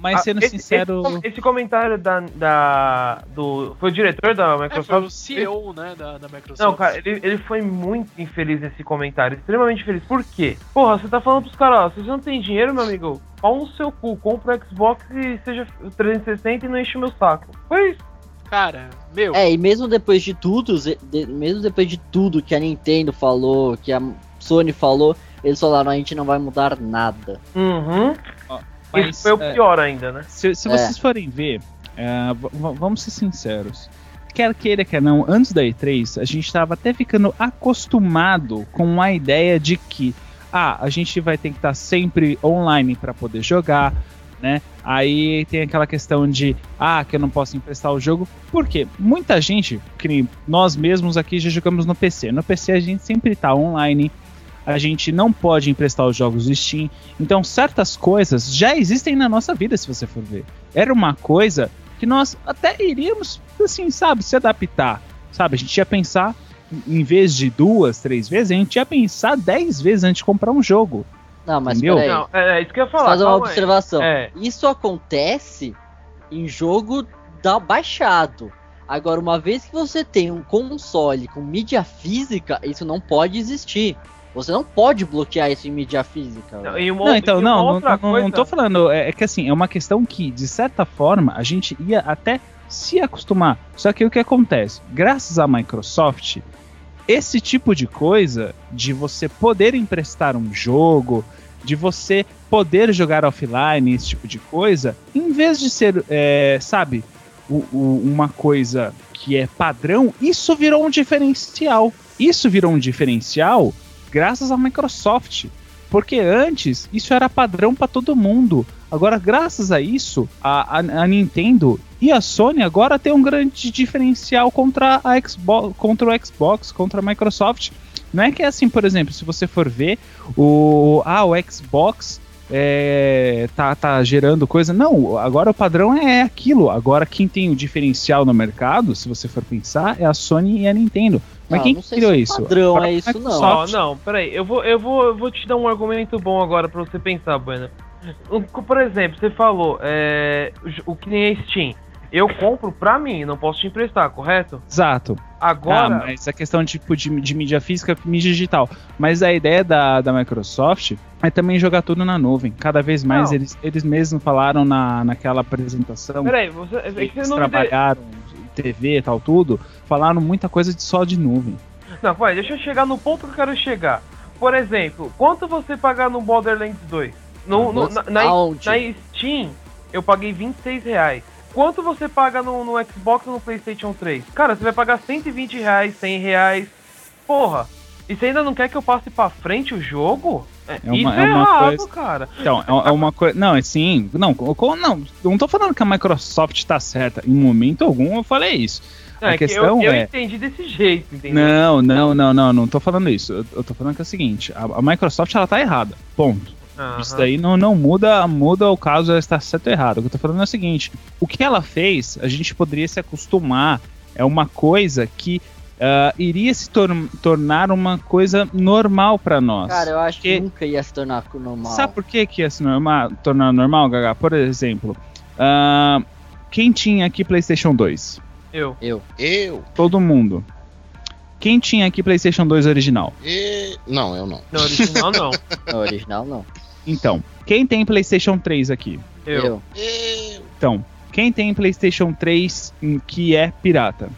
mas Ah, sendo esse, sincero. Esse, esse comentário da, da- do. Foi o diretor da É, foi Microsoft? o CEO, né, da, da Microsoft. Não, cara, ele, ele foi muito infeliz nesse comentário. Extremamente infeliz. Por quê? Porra, você tá falando pros caras, ó, se você não tem dinheiro, meu amigo, pau no seu cu, compra o Xbox e seja o 360 e não enche o meu saco. Foi isso. Cara, meu, É, e mesmo depois de tudo, de- mesmo depois de tudo que a Nintendo falou, que a Sony falou, eles falaram, a gente não vai mudar nada. Uhum. Mas, Isso foi o é, pior ainda, né? Se, se É. vocês forem ver, é, vamos ser sinceros. Quer queira, quer não, antes da E3, a gente estava até ficando acostumado com a ideia de que, ah, a gente vai ter que estar sempre online para poder jogar, né? Aí tem aquela questão de, ah, que eu não posso emprestar o jogo. Por quê? Muita gente, que nós mesmos aqui já jogamos no PC. No PC a gente sempre tá online, a gente não pode emprestar os jogos do Steam. Então, certas coisas já existem na nossa vida, se você for ver. Era uma coisa que nós até iríamos, assim, sabe, se adaptar. Sabe, a gente ia pensar, em vez de duas, três vezes, a gente ia pensar dez vezes antes de comprar um jogo. Não, mas Entendeu? peraí, Não, é, é isso que eu ia falar. fazer uma calma observação. É. Isso acontece em jogo da baixado. Agora, uma vez que você tem um console com mídia física, isso não pode existir. Você não pode bloquear isso em mídia física. Não, e uma Não, então, e não, não, coisa, não tô falando. É, é que assim, é uma questão que, de certa forma, a gente ia até se acostumar. Só que o que acontece? Graças à Microsoft, esse tipo de coisa, de você poder emprestar um jogo, de você poder jogar offline, esse tipo de coisa, em vez de ser, é, sabe, o- o- uma coisa que é padrão, isso virou um diferencial. Isso virou um diferencial graças à Microsoft. Porque antes isso era padrão para todo mundo. Agora, graças a isso, a, a- a Nintendo e a Sony agora tem um grande diferencial contra a Xbox, contra o Xbox, contra a Microsoft. Não é que é assim, por exemplo, se você for ver o ah, o Xbox é, tá, tá gerando coisa. Não, agora o padrão é aquilo. Agora quem tem o diferencial no mercado, se você for pensar, é a Sony e a Nintendo. Mas Não, quem não sei criou se o isso? padrão A é isso, não. Ó, não, peraí, eu vou, eu, vou, eu vou te dar um argumento bom agora pra você pensar, Bueno. Por exemplo, você falou, é, o- que nem é Steam. Eu compro pra mim, não posso te emprestar, correto? Exato. Agora, Ah, mas a questão tipo, de, de mídia física e mídia digital. Mas a ideia da, da Microsoft é também jogar tudo na nuvem. Cada vez mais Não. eles, eles mesmos falaram na, naquela apresentação peraí, você, é que eles você não trabalharam TV e tal, tudo, falaram muita coisa de só de nuvem. Não, vai, deixa eu chegar no ponto que eu quero chegar. Por exemplo, quanto você pagar no Borderlands 2? No, no- na, na, na Steam, eu paguei 26 reais. Quanto você paga no, no Xbox ou no PlayStation 3? Cara, você vai pagar 120 reais, 100 reais. Porra, e você ainda não quer que eu passe pra frente o jogo? É, É uma- isso é é, uma coisa- cara. Então, é, é uma coisa. Não, assim. Não, não, não tô falando que a Microsoft tá certa. Em momento algum eu falei isso. Não, a é que questão eu, eu é- entendi desse jeito, entendeu? Não, não, não, não, não tô falando isso. Eu, eu tô falando que é o seguinte: a, a Microsoft ela tá errada. Ponto. Aham. Isso daí não, não muda, muda o caso ela está certo ou errado. O que eu tô falando é o seguinte: o que ela fez, a gente poderia se acostumar. É uma coisa que ah, iria se tor- tornar uma coisa normal pra nós. Cara, eu acho que Porque- nunca ia se tornar normal. Sabe por que, que ia se normal, tornar normal, Gaga? Por exemplo, ah, quem tinha aqui PlayStation 2? Eu. Eu. Eu, Todo mundo. Quem tinha aqui PlayStation 2 original? e... Não, eu não. No original, não. (laughs) No original, não. Então, quem tem PlayStation 3 aqui? Eu. Eu. Eu. Então, quem tem PlayStation 3 hum, que é pirata?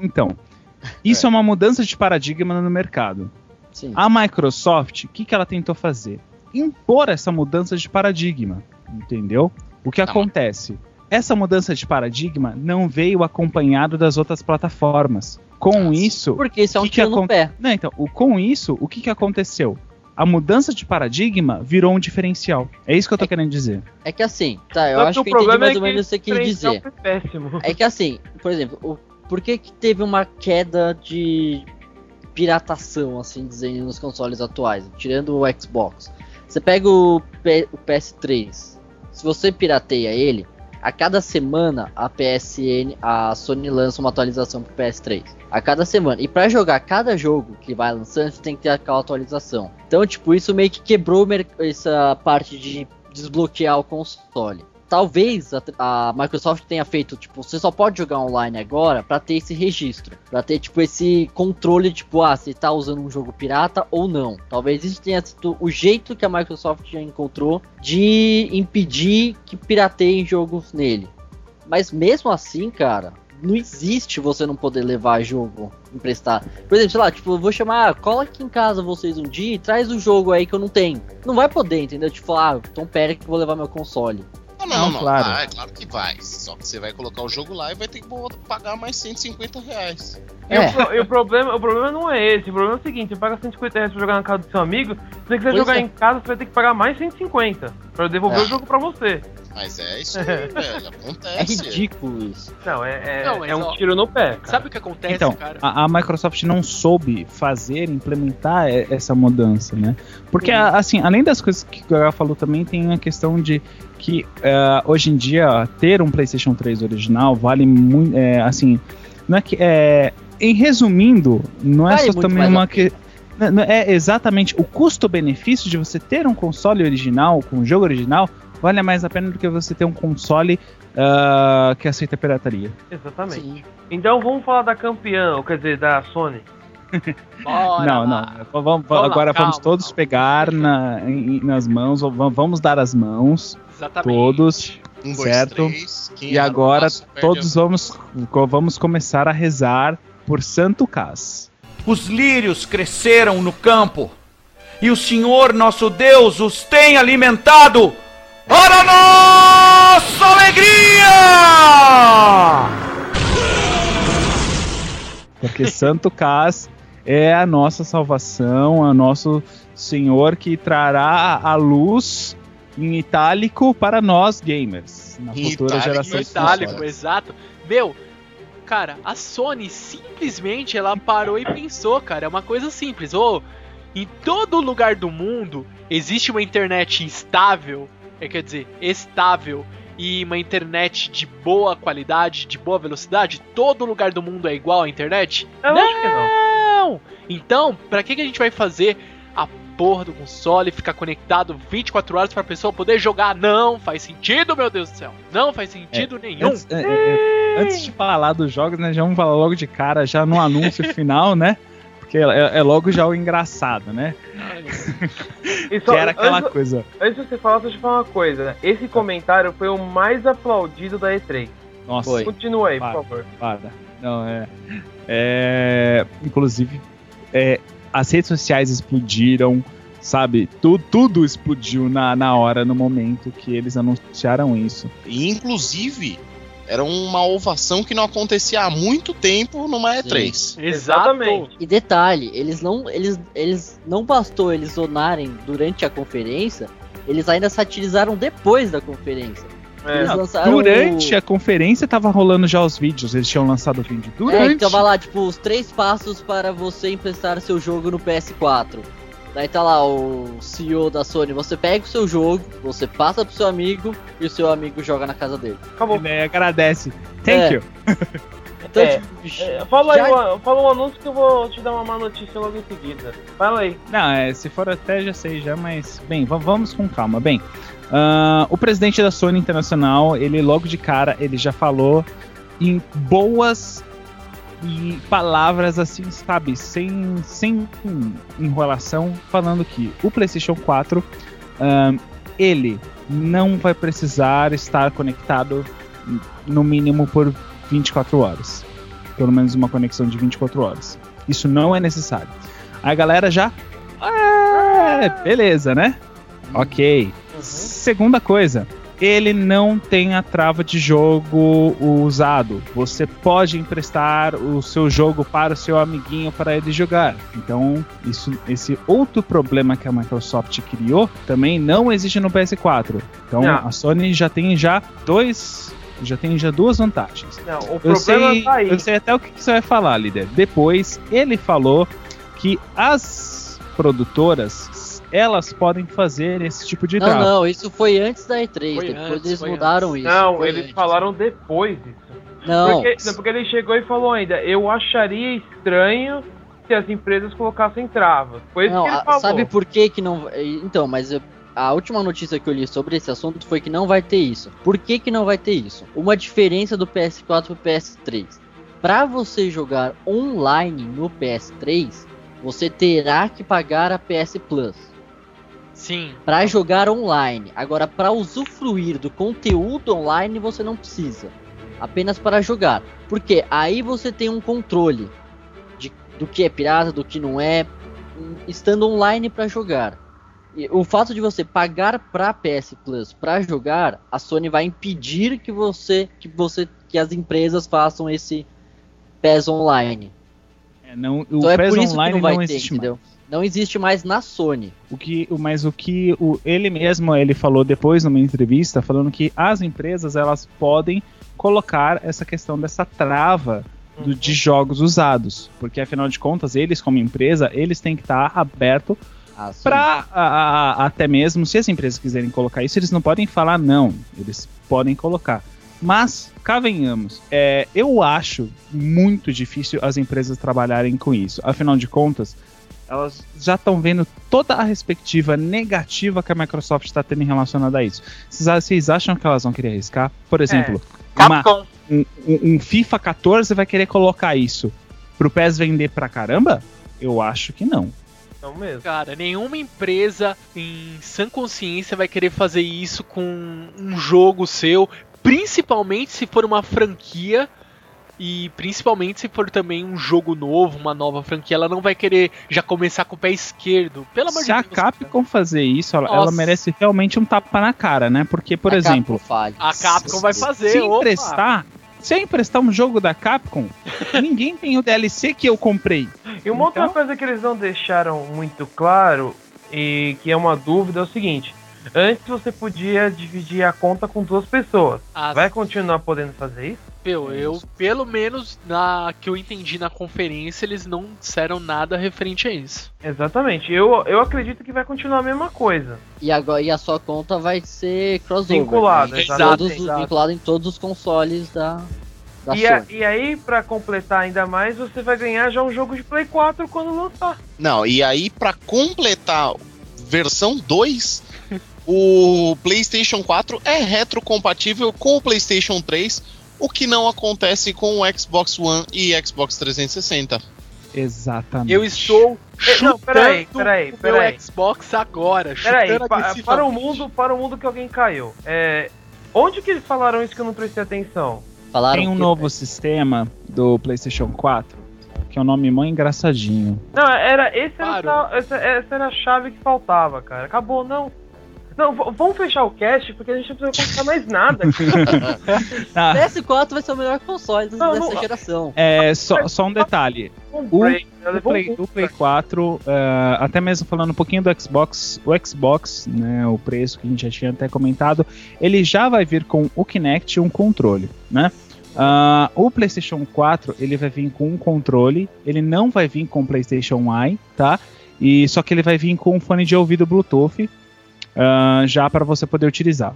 Então, isso é. uma mudança de paradigma no mercado. Sim. A Microsoft, o que, que ela tentou fazer? Impor essa mudança de paradigma, entendeu? O que Tá. acontece? Essa mudança de paradigma não veio acompanhado das outras plataformas. Com Ah, sim. isso, Porque isso é um que que tiro no aconte- pé. não, então, o- com isso, o que, que aconteceu? A mudança de paradigma virou um diferencial. É isso que eu tô querendo dizer. É que assim, tá, eu que acho o que eu entendi problema mais é ou que menos o que você quis dizer. foi péssimo. É que assim, por exemplo, o, por que, que teve uma queda de piratação, assim dizendo, nos consoles atuais, tirando o Xbox? Você pega o, P- o PS3, se você pirateia ele, a cada semana a PSN, a Sony lança uma atualização pro PS3. A cada semana. E pra jogar cada jogo que vai lançando, você tem que ter aquela atualização. Então, tipo, isso meio que quebrou essa parte de desbloquear o console. Talvez a, a Microsoft tenha feito, tipo, você só pode jogar online agora pra ter esse registro, Pra ter tipo esse controle, tipo, ah, você tá usando um jogo pirata ou não. Talvez isso tenha sido o jeito que a Microsoft já encontrou de impedir que pirateiem jogos nele. Mas mesmo assim, cara, não existe você não poder levar jogo emprestar. Por exemplo, sei lá, tipo, eu vou chamar, ah, cola aqui em casa vocês um dia e traz o jogo aí que eu não tenho. Não vai poder, entendeu? Tipo, ah, então pera que eu vou levar meu console. Não, não, Não, claro. Ah, é claro que vai. Só que você vai colocar o jogo lá e vai ter que pagar mais 150 reais. E, É. o, pro- e o problema, o problema não é esse. O problema é o seguinte: você paga 150 reais pra jogar na casa do seu amigo. Se você quiser Pois jogar é. em casa, você vai ter que pagar mais 150 pra devolver É. o jogo pra você. Mas é isso (laughs) aí, velho. É Acontece. ridículo isso. Não, é, é, Não, é um ó, tiro no pé. Cara. Sabe o que acontece, Então, cara? a, a Microsoft não soube fazer, implementar essa mudança, né? Porque, assim, além das coisas que o Gaga falou também, tem a questão de que eh, hoje em dia ter um PlayStation 3 original vale muito, assim, não é que, é, em resumindo, não é Vale só também uma que é exatamente o custo-benefício de você ter um console original com um jogo original vale mais a pena do que você ter um console ah, que aceita pirataria. Exatamente. Sim. Então vamos falar da campeã, ou quer dizer, da Sony. (laughs) Bora não, lá. não. Vamos, Vamos lá, agora vamos calma, todos calma. pegar na, em- nas mãos, vamos, vamos dar as mãos, Exatamente. todos. Um, dois, Certo. três. E o agora todos vamos, vamos começar a rezar por Santo Cas. Os lírios cresceram no campo, e o Senhor nosso Deus os tem alimentado. Para nossa alegria! Porque Santo Cas é a nossa salvação, é o nosso Senhor que trará a luz em itálico para nós gamers. Na futura itálico, geração Itálico, exato. Meu, cara, a Sony simplesmente ela parou e pensou, cara, é uma coisa simples. Ô, em todo lugar do mundo existe uma internet estável, é, quer dizer, estável e uma internet de boa qualidade, de boa velocidade. Todo lugar do mundo é igual à internet? Eu acho que não. Não! Então, pra que, que a gente vai fazer porra do console ficar conectado 24 horas pra pessoa poder jogar? Não faz sentido, meu Deus do céu. Não faz sentido nenhum. Antes, é, é, é, antes de falar dos jogos, né, já vamos falar logo de cara, já no anúncio (laughs) final, né? Porque é, é logo já o engraçado, né? (laughs) Só- que era aquela antes, coisa. antes de você falar, deixa eu falar uma coisa. né? Esse comentário foi o mais aplaudido da E3. Nossa, Foi. Continua aí, Para. por favor. para. Não, é. é inclusive, é, as redes sociais explodiram, sabe? Tu, tudo explodiu na, na hora, no momento que eles anunciaram isso. E, inclusive, era uma ovação que não acontecia há muito tempo numa E3. Exatamente. E detalhe, eles não, eles, eles não bastou eles zonarem durante a conferência, eles ainda satirizaram depois da conferência. É. Eles lançaram Durante o... a conferência tava rolando já os vídeos, eles tinham lançado o vídeo. É, Durante. que tava lá, tipo, os três passos para você emprestar seu jogo no PS4. Daí tá lá o CEO da Sony, você pega o seu jogo, você passa pro seu amigo e o seu amigo joga na casa dele. Acabou. Ele agradece. Thank É. you. (laughs) Então, É, tipo, bicho, É, fala aí, já- o- fala um anúncio que eu vou te dar uma má notícia logo em seguida. Fala aí. Não, é, se for até já sei já, mas bem, va- vamos com calma. Bem, ah, o presidente da Sony Internacional, ele logo de cara, ele já falou em boas e palavras assim, sabe, sem, sem enrolação, falando que o PlayStation 4, ah, ele não vai precisar estar conectado no mínimo por 24 horas. Pelo menos uma conexão de 24 horas. Isso não é necessário. A galera já. É, beleza, né? Ok. Segunda coisa, ele não tem a trava de jogo usado. Você pode emprestar o seu jogo para o seu amiguinho para ele jogar. Então, isso, esse outro problema que a Microsoft criou também não existe no PS4. Então, Não. a Sony já tem já dois, já tem já duas vantagens. Não, o Eu problema sei, tá aí. eu sei até o que que você vai falar, líder. Depois, ele falou que as produtoras elas podem fazer esse tipo de Não, trava. não, isso foi antes da E3, Foi depois antes, eles mudaram antes. isso. Não, eles antes. falaram depois disso. Não, Porque, não, porque ele chegou e falou ainda, eu acharia estranho se as empresas colocassem travas. Foi isso não, que ele falou. sabe por que que não... Então, mas eu- a última notícia que eu li sobre esse assunto foi que não vai ter isso. Por que que não vai ter isso? Uma diferença do PS4 pro PS3. Para você jogar online no PS3, você terá que pagar a PS Plus. Sim. Pra jogar online. Agora, pra usufruir do conteúdo online, você não precisa. Apenas para jogar. Porque aí você tem um controle de, do que é pirata, do que não é, estando online para jogar. E o fato de você pagar pra PS Plus para jogar, a Sony vai impedir que você, que você, que as empresas façam esse PES online. É, não, o Então é PES por isso que Online não vai não ter, existe mais. Não existe mais na Sony. O que, o- mas o que o, ele mesmo ele falou depois numa entrevista, falando que as empresas elas podem colocar essa questão dessa trava do- de jogos usados, porque afinal de contas eles como empresa eles têm que estar aberto A Sony para até mesmo se as empresas quiserem colocar isso eles não podem falar não, eles podem colocar. Mas cá venhamos, é, eu acho muito difícil as empresas trabalharem com isso. Afinal de contas, elas já estão vendo toda a respectiva negativa que a Microsoft está tendo em relacionado a isso. Vocês, acham que elas vão querer arriscar? Por exemplo, uma- Capcom. um, um- FIFA 14 vai querer colocar isso pro PES vender pra caramba? Eu acho que não. Então mesmo. Cara, nenhuma empresa em sã consciência vai querer fazer isso com um jogo seu, principalmente se for uma franquia e principalmente se for também um jogo novo, uma nova franquia, ela não vai querer já começar com o pé esquerdo. Pelo amor Se de a Deus. Capcom fazer isso, ela, ela merece realmente um tapa na cara, né? Porque, por A exemplo, Capcom. A Capcom vai fazer. se opa. emprestar, se eu emprestar um jogo da Capcom, (laughs) ninguém tem o DLC que eu comprei. E uma outra Então- coisa que eles não deixaram muito claro e que é uma dúvida é o seguinte: antes você podia dividir a conta com duas pessoas. Ah, Vai continuar podendo fazer isso? Meu, eu, pelo menos na que eu entendi na conferência, eles não disseram nada referente a isso. Exatamente. Eu, eu acredito que vai continuar a mesma coisa. E, agora, e a sua conta vai ser crossover. Vinculada, né? exato, vinculado em todos os consoles da, da E, a- Sony. e aí, pra completar ainda mais, você vai ganhar já um jogo de Play 4 quando lançar. Não, e aí pra completar versão 2, (laughs) o PlayStation 4 é retrocompatível com o PlayStation 3, o que não acontece com o Xbox One e Xbox 360. Exatamente. Eu estou chutando não, peraí, peraí, o peraí. meu Xbox agora. Peraí, pa- para o mundo, para o mundo que alguém caiu. É, onde que eles falaram isso que eu não prestei atenção? Falaram Tem um que- novo sistema do PlayStation 4, que é um nome mó engraçadinho. Não, era esse era, o- essa, essa era a chave que faltava, cara. Acabou, não. Não, vamos fechar o cast porque a gente não precisa contar mais nada. (laughs) Ah, PS4 vai ser o melhor console Não, dessa não- geração. é, só, só um detalhe. O- O um Play, o Play cara. 4, eh, até mesmo falando um pouquinho do Xbox, o Xbox, né, o preço que a gente já tinha até comentado, ele já vai vir com o Kinect e um controle, né? Ah, o PlayStation 4 ele vai vir com um controle, ele não vai vir com o PlayStation Eye, tá? E só que ele vai vir com um fone de ouvido Bluetooth, ah, já para você poder utilizar,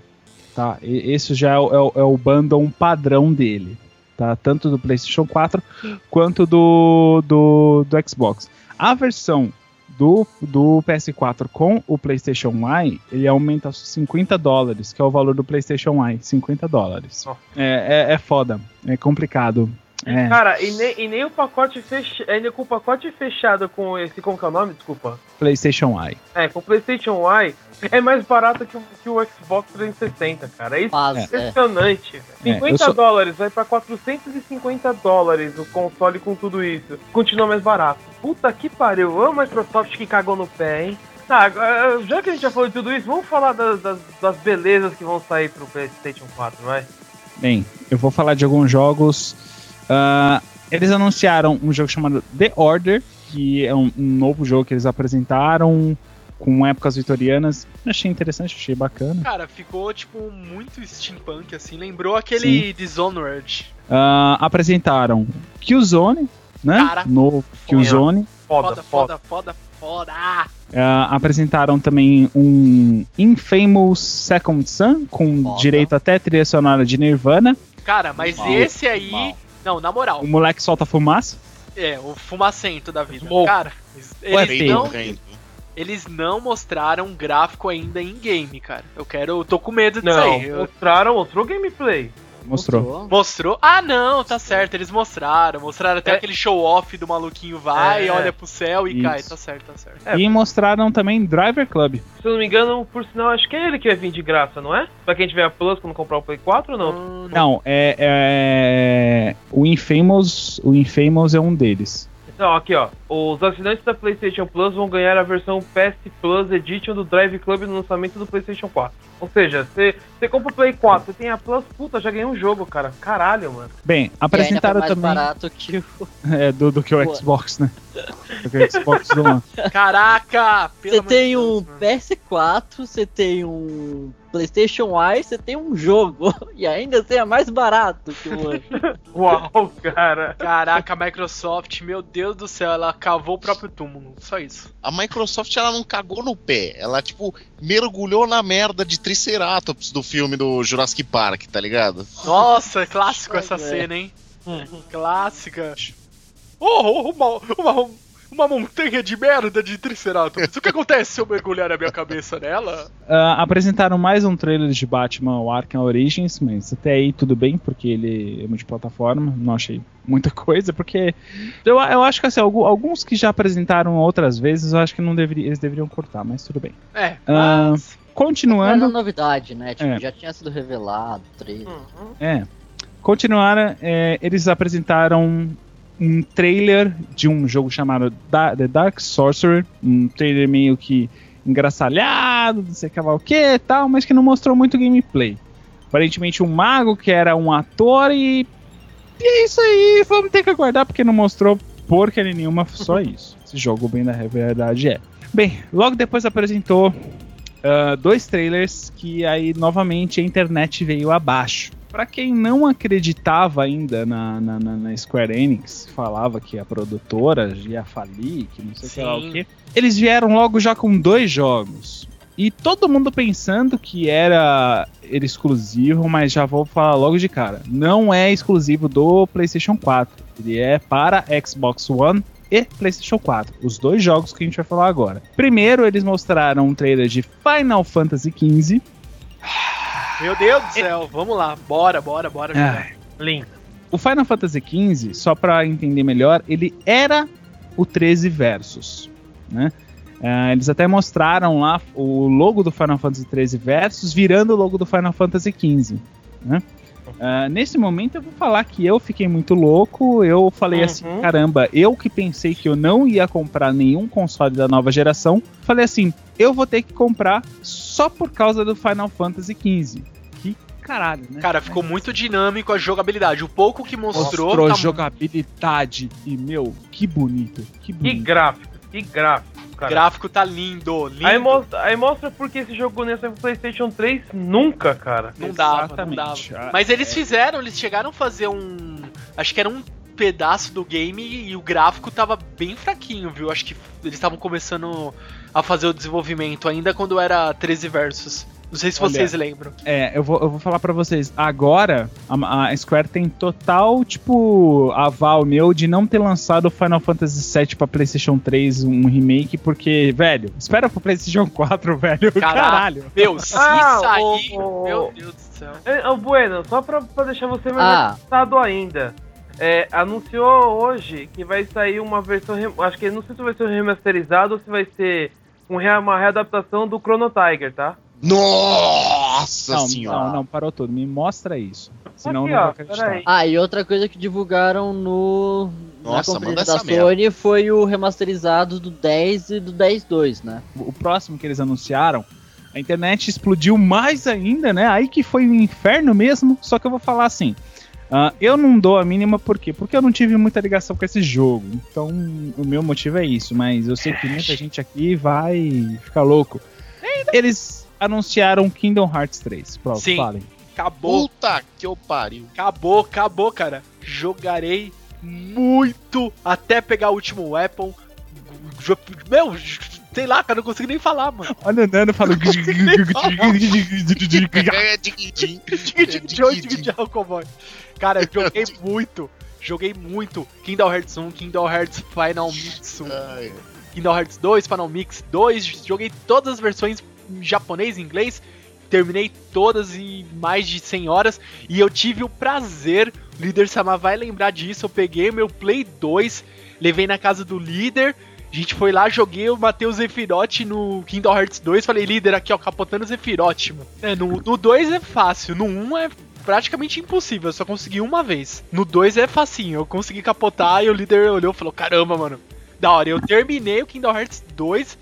tá? E- esse já é o, é o, é bundle padrão dele, tá? Tanto do PlayStation 4 quanto do, do, do Xbox. A versão do, do PS4 com o PlayStation Eye, ele aumenta 50 dólares, que é o valor do PlayStation Eye, 50 dólares. Ó. É, é, é foda, é complicado. É. Cara, e nem, e nem o pacote fechado. Ainda com o pacote fechado com esse. Como que é o nome? Desculpa. PlayStation Eye. É, com o PlayStation Eye é mais barato que o, que o Xbox 360, cara. É Faz, é. impressionante. velho. É, 50 eu sou- dólares vai pra 450 dólares o console com tudo isso. Continua mais barato. Puta que pariu. Ô Microsoft que cagou no pé, hein? Tá, agora, já que a gente já falou de tudo isso, vamos falar das, das, das belezas que vão sair pro PlayStation 4, vai? Bem, eu vou falar de alguns jogos. Ah, eles anunciaram um jogo chamado The Order, que é um, um novo jogo que eles apresentaram com épocas vitorianas. Achei interessante, achei bacana. Cara, ficou tipo muito steampunk assim, lembrou aquele Dishonored. Ah, apresentaram Killzone, né? Cara, Novo Killzone. Foda, Foda, foda, foda, foda. Ah, apresentaram também um Infamous Second Son, com Foda. direito até trilha sonora de Nirvana. Cara, mas Mal, esse aí. mal. Não, na moral, O moleque solta fumaça. É, o fumacento da vida. Smoke. Cara, Ué, eles não, eles não mostraram um gráfico ainda em game, cara. Eu quero. Eu tô com medo disso Não, aí. Mostraram, mostrou gameplay. Mostrou. Mostrou? Ah, não, tá certo, eles mostraram. Mostraram até É. aquele show-off do maluquinho vai, É. olha pro céu e Isso. cai. Tá certo, tá certo. É. E mostraram também Driver Club. Se eu não me engano, por sinal, acho que é ele que vai vir de graça, não é? Pra quem tiver a Plus quando comprar o Play 4 ou não? Hum, Não, é, é- o Infamous, o Infamous é um deles. Então, aqui ó, os assinantes da PlayStation Plus vão ganhar a versão PS Plus Edition do Drive Club no lançamento do PlayStation 4. Ou seja, você compra o Play 4, você tem a Plus, puta, já ganhei um jogo, cara. Caralho, mano. Bem, E ainda foi apresentaram mais também barato que o. (laughs) é, do, do que o Pô. Xbox, né? Xbox One. Caraca! Você tem Deus, um mano. PS4, você tem um PlayStation Eye, você tem um jogo. (laughs) E ainda assim é mais barato que o outro. (laughs) Uau, cara. Caraca, a Microsoft, meu Deus do céu, ela cavou o próprio túmulo. Só isso. A Microsoft ela não cagou no pé, ela tipo mergulhou na merda de Triceratops do filme do Jurassic Park, tá ligado? Nossa, clássico essa É. cena, hein? Clássica. Oh, oh, uma, uma, uma montanha de merda de Triceratops. O que acontece se eu mergulhar a minha cabeça nela? Ah, apresentaram mais um trailer de Batman o Arkham Origins, mas até aí tudo bem, porque ele é multiplataforma, não achei muita coisa, porque eu, eu acho que assim, algu- alguns que já apresentaram outras vezes, eu acho que não deveria, eles deveriam cortar, mas tudo bem. É, Ah, mas... Não era Continuando, novidade, né? Tipo, É. já tinha sido revelado, trailer. Uhum. é, continuaram, é, eles apresentaram um trailer de um jogo chamado Da- The Dark Sorcerer, um trailer meio que engraçalhado, não sei o que e tal, mas que não mostrou muito gameplay. Aparentemente um mago que era um ator e. E é isso aí, vamos ter que aguardar porque não mostrou porcaria nenhuma, só (laughs) isso. Esse jogo, bem da verdade, é. Bem, logo depois apresentou ah, dois trailers que aí novamente a internet veio abaixo. Pra quem não acreditava ainda na, na, na- Square Enix, falava que a produtora ia falir, que não sei o que lá o Sim. que, eles vieram logo já com dois jogos. E todo mundo pensando que era, era exclusivo, mas já vou falar logo de cara. Não é exclusivo do PlayStation 4. Ele é para Xbox One e PlayStation 4. Os dois jogos que a gente vai falar agora. Primeiro, eles mostraram um trailer de Final Fantasy XV. Meu Deus do céu, vamos lá, bora, bora, bora. jogar. Lindo. O Final Fantasy XV, só pra entender melhor, ele era o 13 Versus, né? Ah, eles até mostraram lá o logo do Final Fantasy 13 Versus virando o logo do Final Fantasy XV, né? Ah, nesse momento eu vou falar que eu fiquei muito louco, eu falei Uhum. assim, caramba, eu que pensei que eu não ia comprar nenhum console da nova geração, falei assim, eu vou ter que comprar só por causa do Final Fantasy XV. Que caralho, né? Cara, ficou muito dinâmico a jogabilidade. O pouco que mostrou. Mostrou tá- jogabilidade e, meu, que bonito. Que Que bonito. gráfico, que gráfico, O cara. gráfico tá lindo, lindo. Aí mostra, aí mostra porque esse jogo nesse PlayStation 3 nunca, cara. Não dava, não Exatamente. dava. Ah, Mas eles fizeram, eles chegaram a fazer um. Acho que era um pedaço do game e o gráfico tava bem fraquinho, viu? Acho que eles estavam começando a fazer o desenvolvimento ainda quando era 13 versus. Não sei se Olha, vocês lembram. É, eu vou, eu vou falar pra vocês. Agora, a, a Square tem total, tipo, aval meu de não ter lançado o Final Fantasy VII pra PlayStation 3, um remake, porque, velho, espera pro PlayStation 4, (laughs) velho. Caraca. Caralho. Meu, se Ah, sair. o- Meu Deus do céu. É, ô, Bueno, só pra, pra deixar você mais Ah. assustado ainda. É, anunciou hoje que vai sair uma versão. Acho que não sei se vai ser remasterizado ou se vai ser um uma readaptação do Chrono Tiger, tá? Nossa Não, senhora. não, não, parou tudo. Me mostra isso. Senão Aqui, eu não ó, vou acreditar. Ah, e outra coisa que divulgaram no Nossa, na conferência da essa merda. Sony foi o remasterizado do 10 e do 10.2, né? O próximo que eles anunciaram, a internet explodiu mais ainda, né? Aí que foi um inferno mesmo. Só que eu vou falar assim. ah, eu não dou a mínima por quê? Porque eu não tive muita ligação com esse jogo. Então, o meu motivo é isso. Mas eu sei que muita gente aqui vai ficar louco. Eles anunciaram Kingdom Hearts 3. Pronto, Sim. falem. Acabou, Puta que eu pariu. acabou, acabou, cara. Jogarei muito até pegar o último weapon. Meu, sei lá, cara, não consigo nem falar, mano. Olha o Nano falando. (laughs) (laughs) Cara, joguei muito. Joguei muito Kingdom Hearts 1, Kingdom Hearts Final Mix 1, Ai, Kingdom Hearts 2, Final Mix 2. Joguei todas as versões japonês e inglês. Terminei todas em mais de 100 horas. E eu tive o prazer, líder Sama vai lembrar disso. Eu peguei meu Play 2, levei na casa do líder. A gente foi lá, joguei, o Zephyroth no Kingdom Hearts 2. Falei, líder, aqui ó, capotando o Zephyroth, mano. É, no, no 2 é fácil, no 1 é praticamente impossível, eu só consegui uma vez. No 2 é facinho, eu consegui capotar e o líder olhou e falou: caramba, mano, da hora. Eu terminei o Kingdom Hearts 2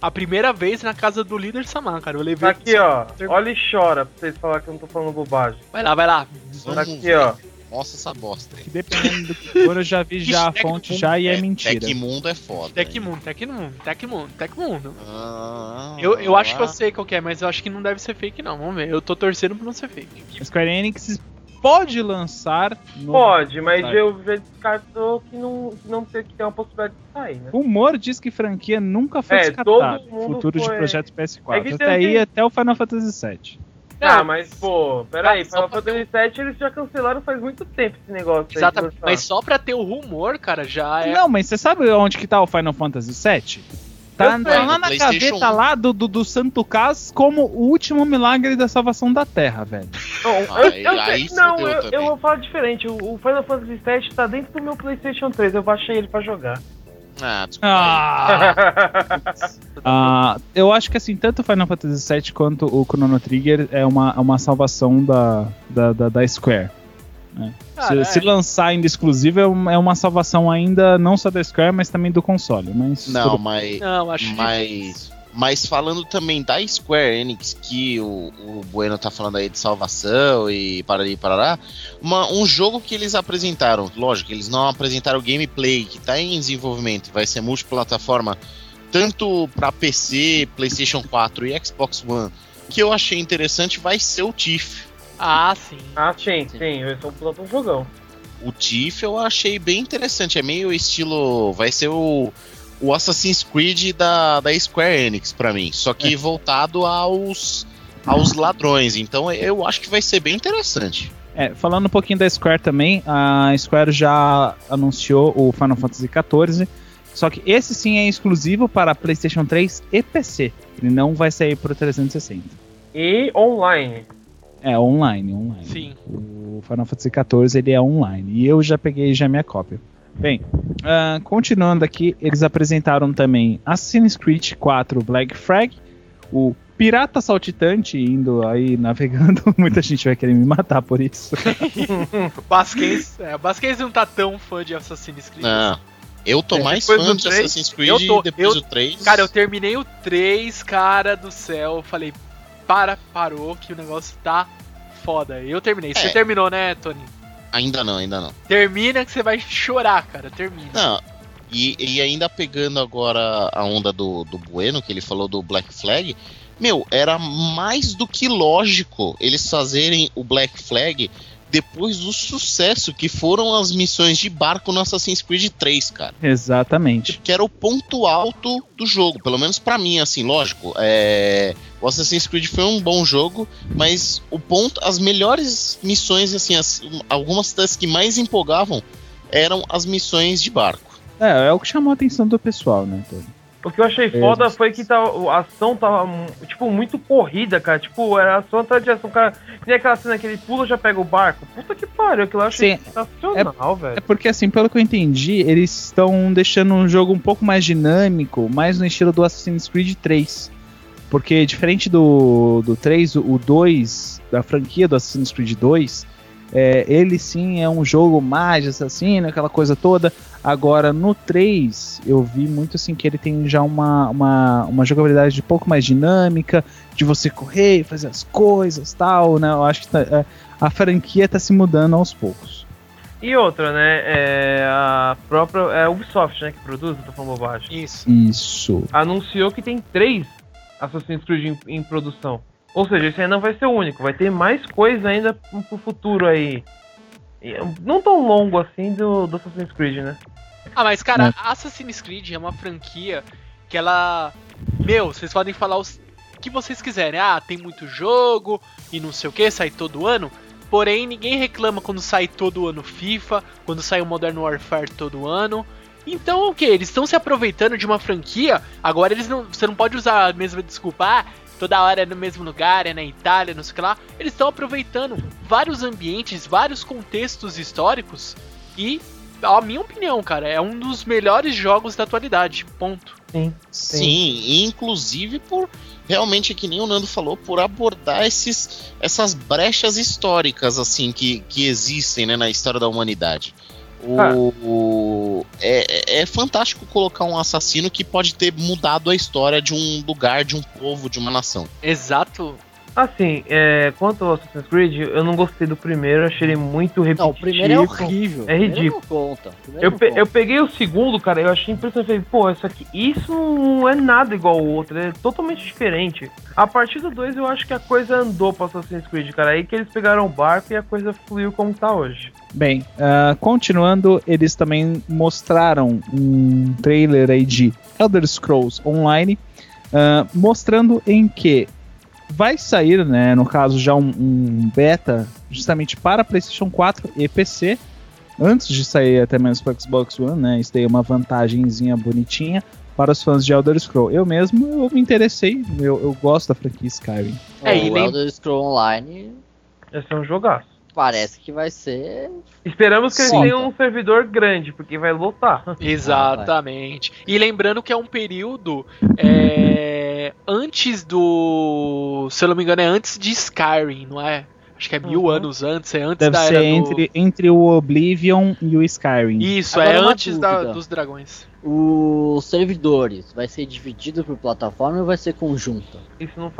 a primeira vez na casa do líder Samar, cara. Eu levei. Tá aqui, ó. Olha e chora pra vocês falarem que eu não tô falando bobagem. Vai lá, vai lá. Tá vamos aqui, ver. ó. Mostra essa bosta aí. Que dependendo do que for, eu já vi já a fonte já e é mentira. Tecmundo é foda. Tecmundo, Tecmundo, Tecmundo, Tecmundo. Ah, Eu, eu acho que eu sei qual que é, mas eu acho que não deve ser fake, não. Vamos ver. Eu tô torcendo pra não ser fake. Square Enix pode lançar no Pode, mas eu já descartou que não, que não tem, que tem uma possibilidade de sair, né? O humor diz que franquia nunca foi É, descartada. Futuro de foi- projeto PS4. É que Até tem- aí, até o Final Fantasy VII. Ah, mas pô, peraí, só Final pra Fantasy VII eles já cancelaram faz muito tempo esse negócio. de Exatamente. Mas só pra ter o rumor, cara, já é. Não, mas você sabe onde que tá o Final Fantasy VII? Tá, tá lá na gaveta 1. lá do, do, do Santo Cas como o último milagre da salvação da Terra, velho. Não, eu, eu não, eu, eu vou falar diferente. O, Final Fantasy VII tá dentro do meu PlayStation 3. Eu baixei ele pra jogar. Ah. Ah, (laughs) Ah, eu acho que assim, tanto o Final Fantasy VII quanto o Chrono Trigger é uma, é uma salvação da, da, da, da Square. Né? Cara, se, se é. lançar ainda exclusivo, é uma, é uma salvação ainda não só da Square, mas também do console. Mas Não, tudo- mas. Não, acho Mas, mas falando também da Square Enix, que o, o Bueno tá falando aí de salvação e parari e parará, uma- um jogo que eles apresentaram, lógico, eles não apresentaram o gameplay, que tá em desenvolvimento, vai ser multiplataforma, tanto para PC, PlayStation 4 e Xbox One, que eu achei interessante vai ser o Tiff. Ah, sim. Ah, sim, sim. Eu sou um puta um jogão. O Tiff eu achei bem interessante, é meio estilo, vai ser o o Assassin's Creed da, da Square Enix pra mim, só que voltado aos aos ladrões. Então eu acho que vai ser bem interessante. É, falando um pouquinho da Square também, a Square já anunciou o Final Fantasy XIV, só que esse sim é exclusivo para PlayStation 3 e PC. Ele não vai sair para o 360. E online. É online, online. Sim. O Final Fantasy XIV ele é online. E eu já peguei já minha cópia. Bem, ah, continuando aqui, eles apresentaram também Assassin's Creed 4 Black Flag, o Pirata Saltitante indo aí navegando. (laughs) Muita gente vai querer me matar por isso. (laughs) Basquens, é, Basquens não tá tão fã de Assassin's Creed. Não, eu tô É, mais fã de Assassin's Creed eu tô- depois eu- do 3. Cara, eu terminei o 3, cara do céu. Falei, para, parou, que o negócio tá foda. Eu terminei. Você É. terminou, né, Tony? Ainda não, ainda não. Termina que você vai chorar, cara. Termina. Não. E, e ainda pegando agora a onda do, do Bueno, que ele falou do Black Flag, meu, era mais do que lógico eles fazerem o Black Flag depois do sucesso que foram as missões de barco no Assassin's Creed 3, cara. Exatamente. Que era o ponto alto do jogo, pelo menos pra mim, assim, lógico. É... O Assassin's Creed foi um bom jogo, mas o ponto, as melhores missões, assim, as- algumas das que mais empolgavam eram as missões de barco. É, é o que chamou a atenção do pessoal, né, Tony? O que eu achei foda foi que tá, a ação tava, tipo, muito corrida, cara. Tipo, era ação atrás de ação, cara. Nem aquela cena que ele pula e já pega o barco. Puta que pariu, aquilo eu achei Sim. sensacional, É velho. porque, assim, pelo que eu entendi, eles estão deixando um jogo um pouco mais dinâmico, mais no estilo do Assassin's Creed 3. Porque, diferente do, do 3, o 2, da franquia do Assassin's Creed 2, é, ele sim é um jogo mais assassino, aquela coisa toda. Agora, no 3, eu vi muito assim que ele tem já uma, uma, uma jogabilidade um pouco mais dinâmica, de você correr, fazer as coisas tal, né? Eu acho que tá- é, a franquia tá se mudando aos poucos. E outra, né? É a própria. É a Ubisoft, né? Que produz, eu tô falando bobagem. Isso. Isso. Anunciou que tem três Assassin's Creed em, em produção. Ou seja, esse aí não vai ser o único, vai ter mais coisa ainda pro futuro aí. Não tão longo assim do, do Assassin's Creed, né? Ah, mas cara, Assassin's Creed é uma franquia que ela. Meu, vocês podem falar os que vocês quiserem. Ah, tem muito jogo e não sei o que, sai todo ano. Porém, ninguém reclama quando sai todo ano FIFA, quando sai o Modern Warfare todo ano. Então, o que? Eles estão se aproveitando de uma franquia. Agora eles não. Você não pode usar a mesma desculpa. Ah, toda hora é no mesmo lugar, é na Itália, não sei o que lá. Eles estão aproveitando vários ambientes, vários contextos históricos e a minha opinião, cara, é um dos melhores jogos da atualidade. Ponto. Sim. Sim, e inclusive por realmente que nem o Nando falou, por abordar esses, essas brechas históricas assim que, que existem né, na história da humanidade. O, Ah. o- é, é fantástico colocar um assassino que pode ter mudado a história de um lugar, de um povo, de uma nação. Exato. Assim, é, quanto ao Assassin's Creed, eu não gostei do primeiro, achei ele muito repetitivo. Não, o primeiro é horrível. É ridículo. Não conta. Eu, não pe- conta. eu peguei o segundo, cara, eu achei impressionante. Falei, pô, isso aqui, isso não é nada igual ao outro, é totalmente diferente. A partir do 2 eu acho que a coisa andou pra Assassin's Creed, cara. Aí que eles pegaram o barco e a coisa fluiu como tá hoje. Bem, ah, continuando, eles também mostraram um trailer aí de Elder Scrolls Online, ah, mostrando em que vai sair, né, no caso já um, um beta justamente para PlayStation 4 e PC, antes de sair até mesmo para Xbox One, né? Isso daí é uma vantagenzinha bonitinha para os fãs de Elder Scrolls. Eu mesmo eu me interessei, eu, eu gosto da franquia Skyrim. É, e o Elder Scroll Online Esse é um jogaço. Parece que vai ser. Esperamos que eles Sim. tenham um servidor grande, porque vai lotar. (laughs) Exatamente. e lembrando que é um período é, antes do. Se eu não me engano, é antes de Skyrim, não é? Acho que é mil Uhum. anos antes, é antes Deve da ser era entre, entre o Oblivion e o Skyrim. do. Isso, Agora é uma antes da- dos dragões. Os servidores vai ser dividido por plataforma ou vai ser conjunto? Isso não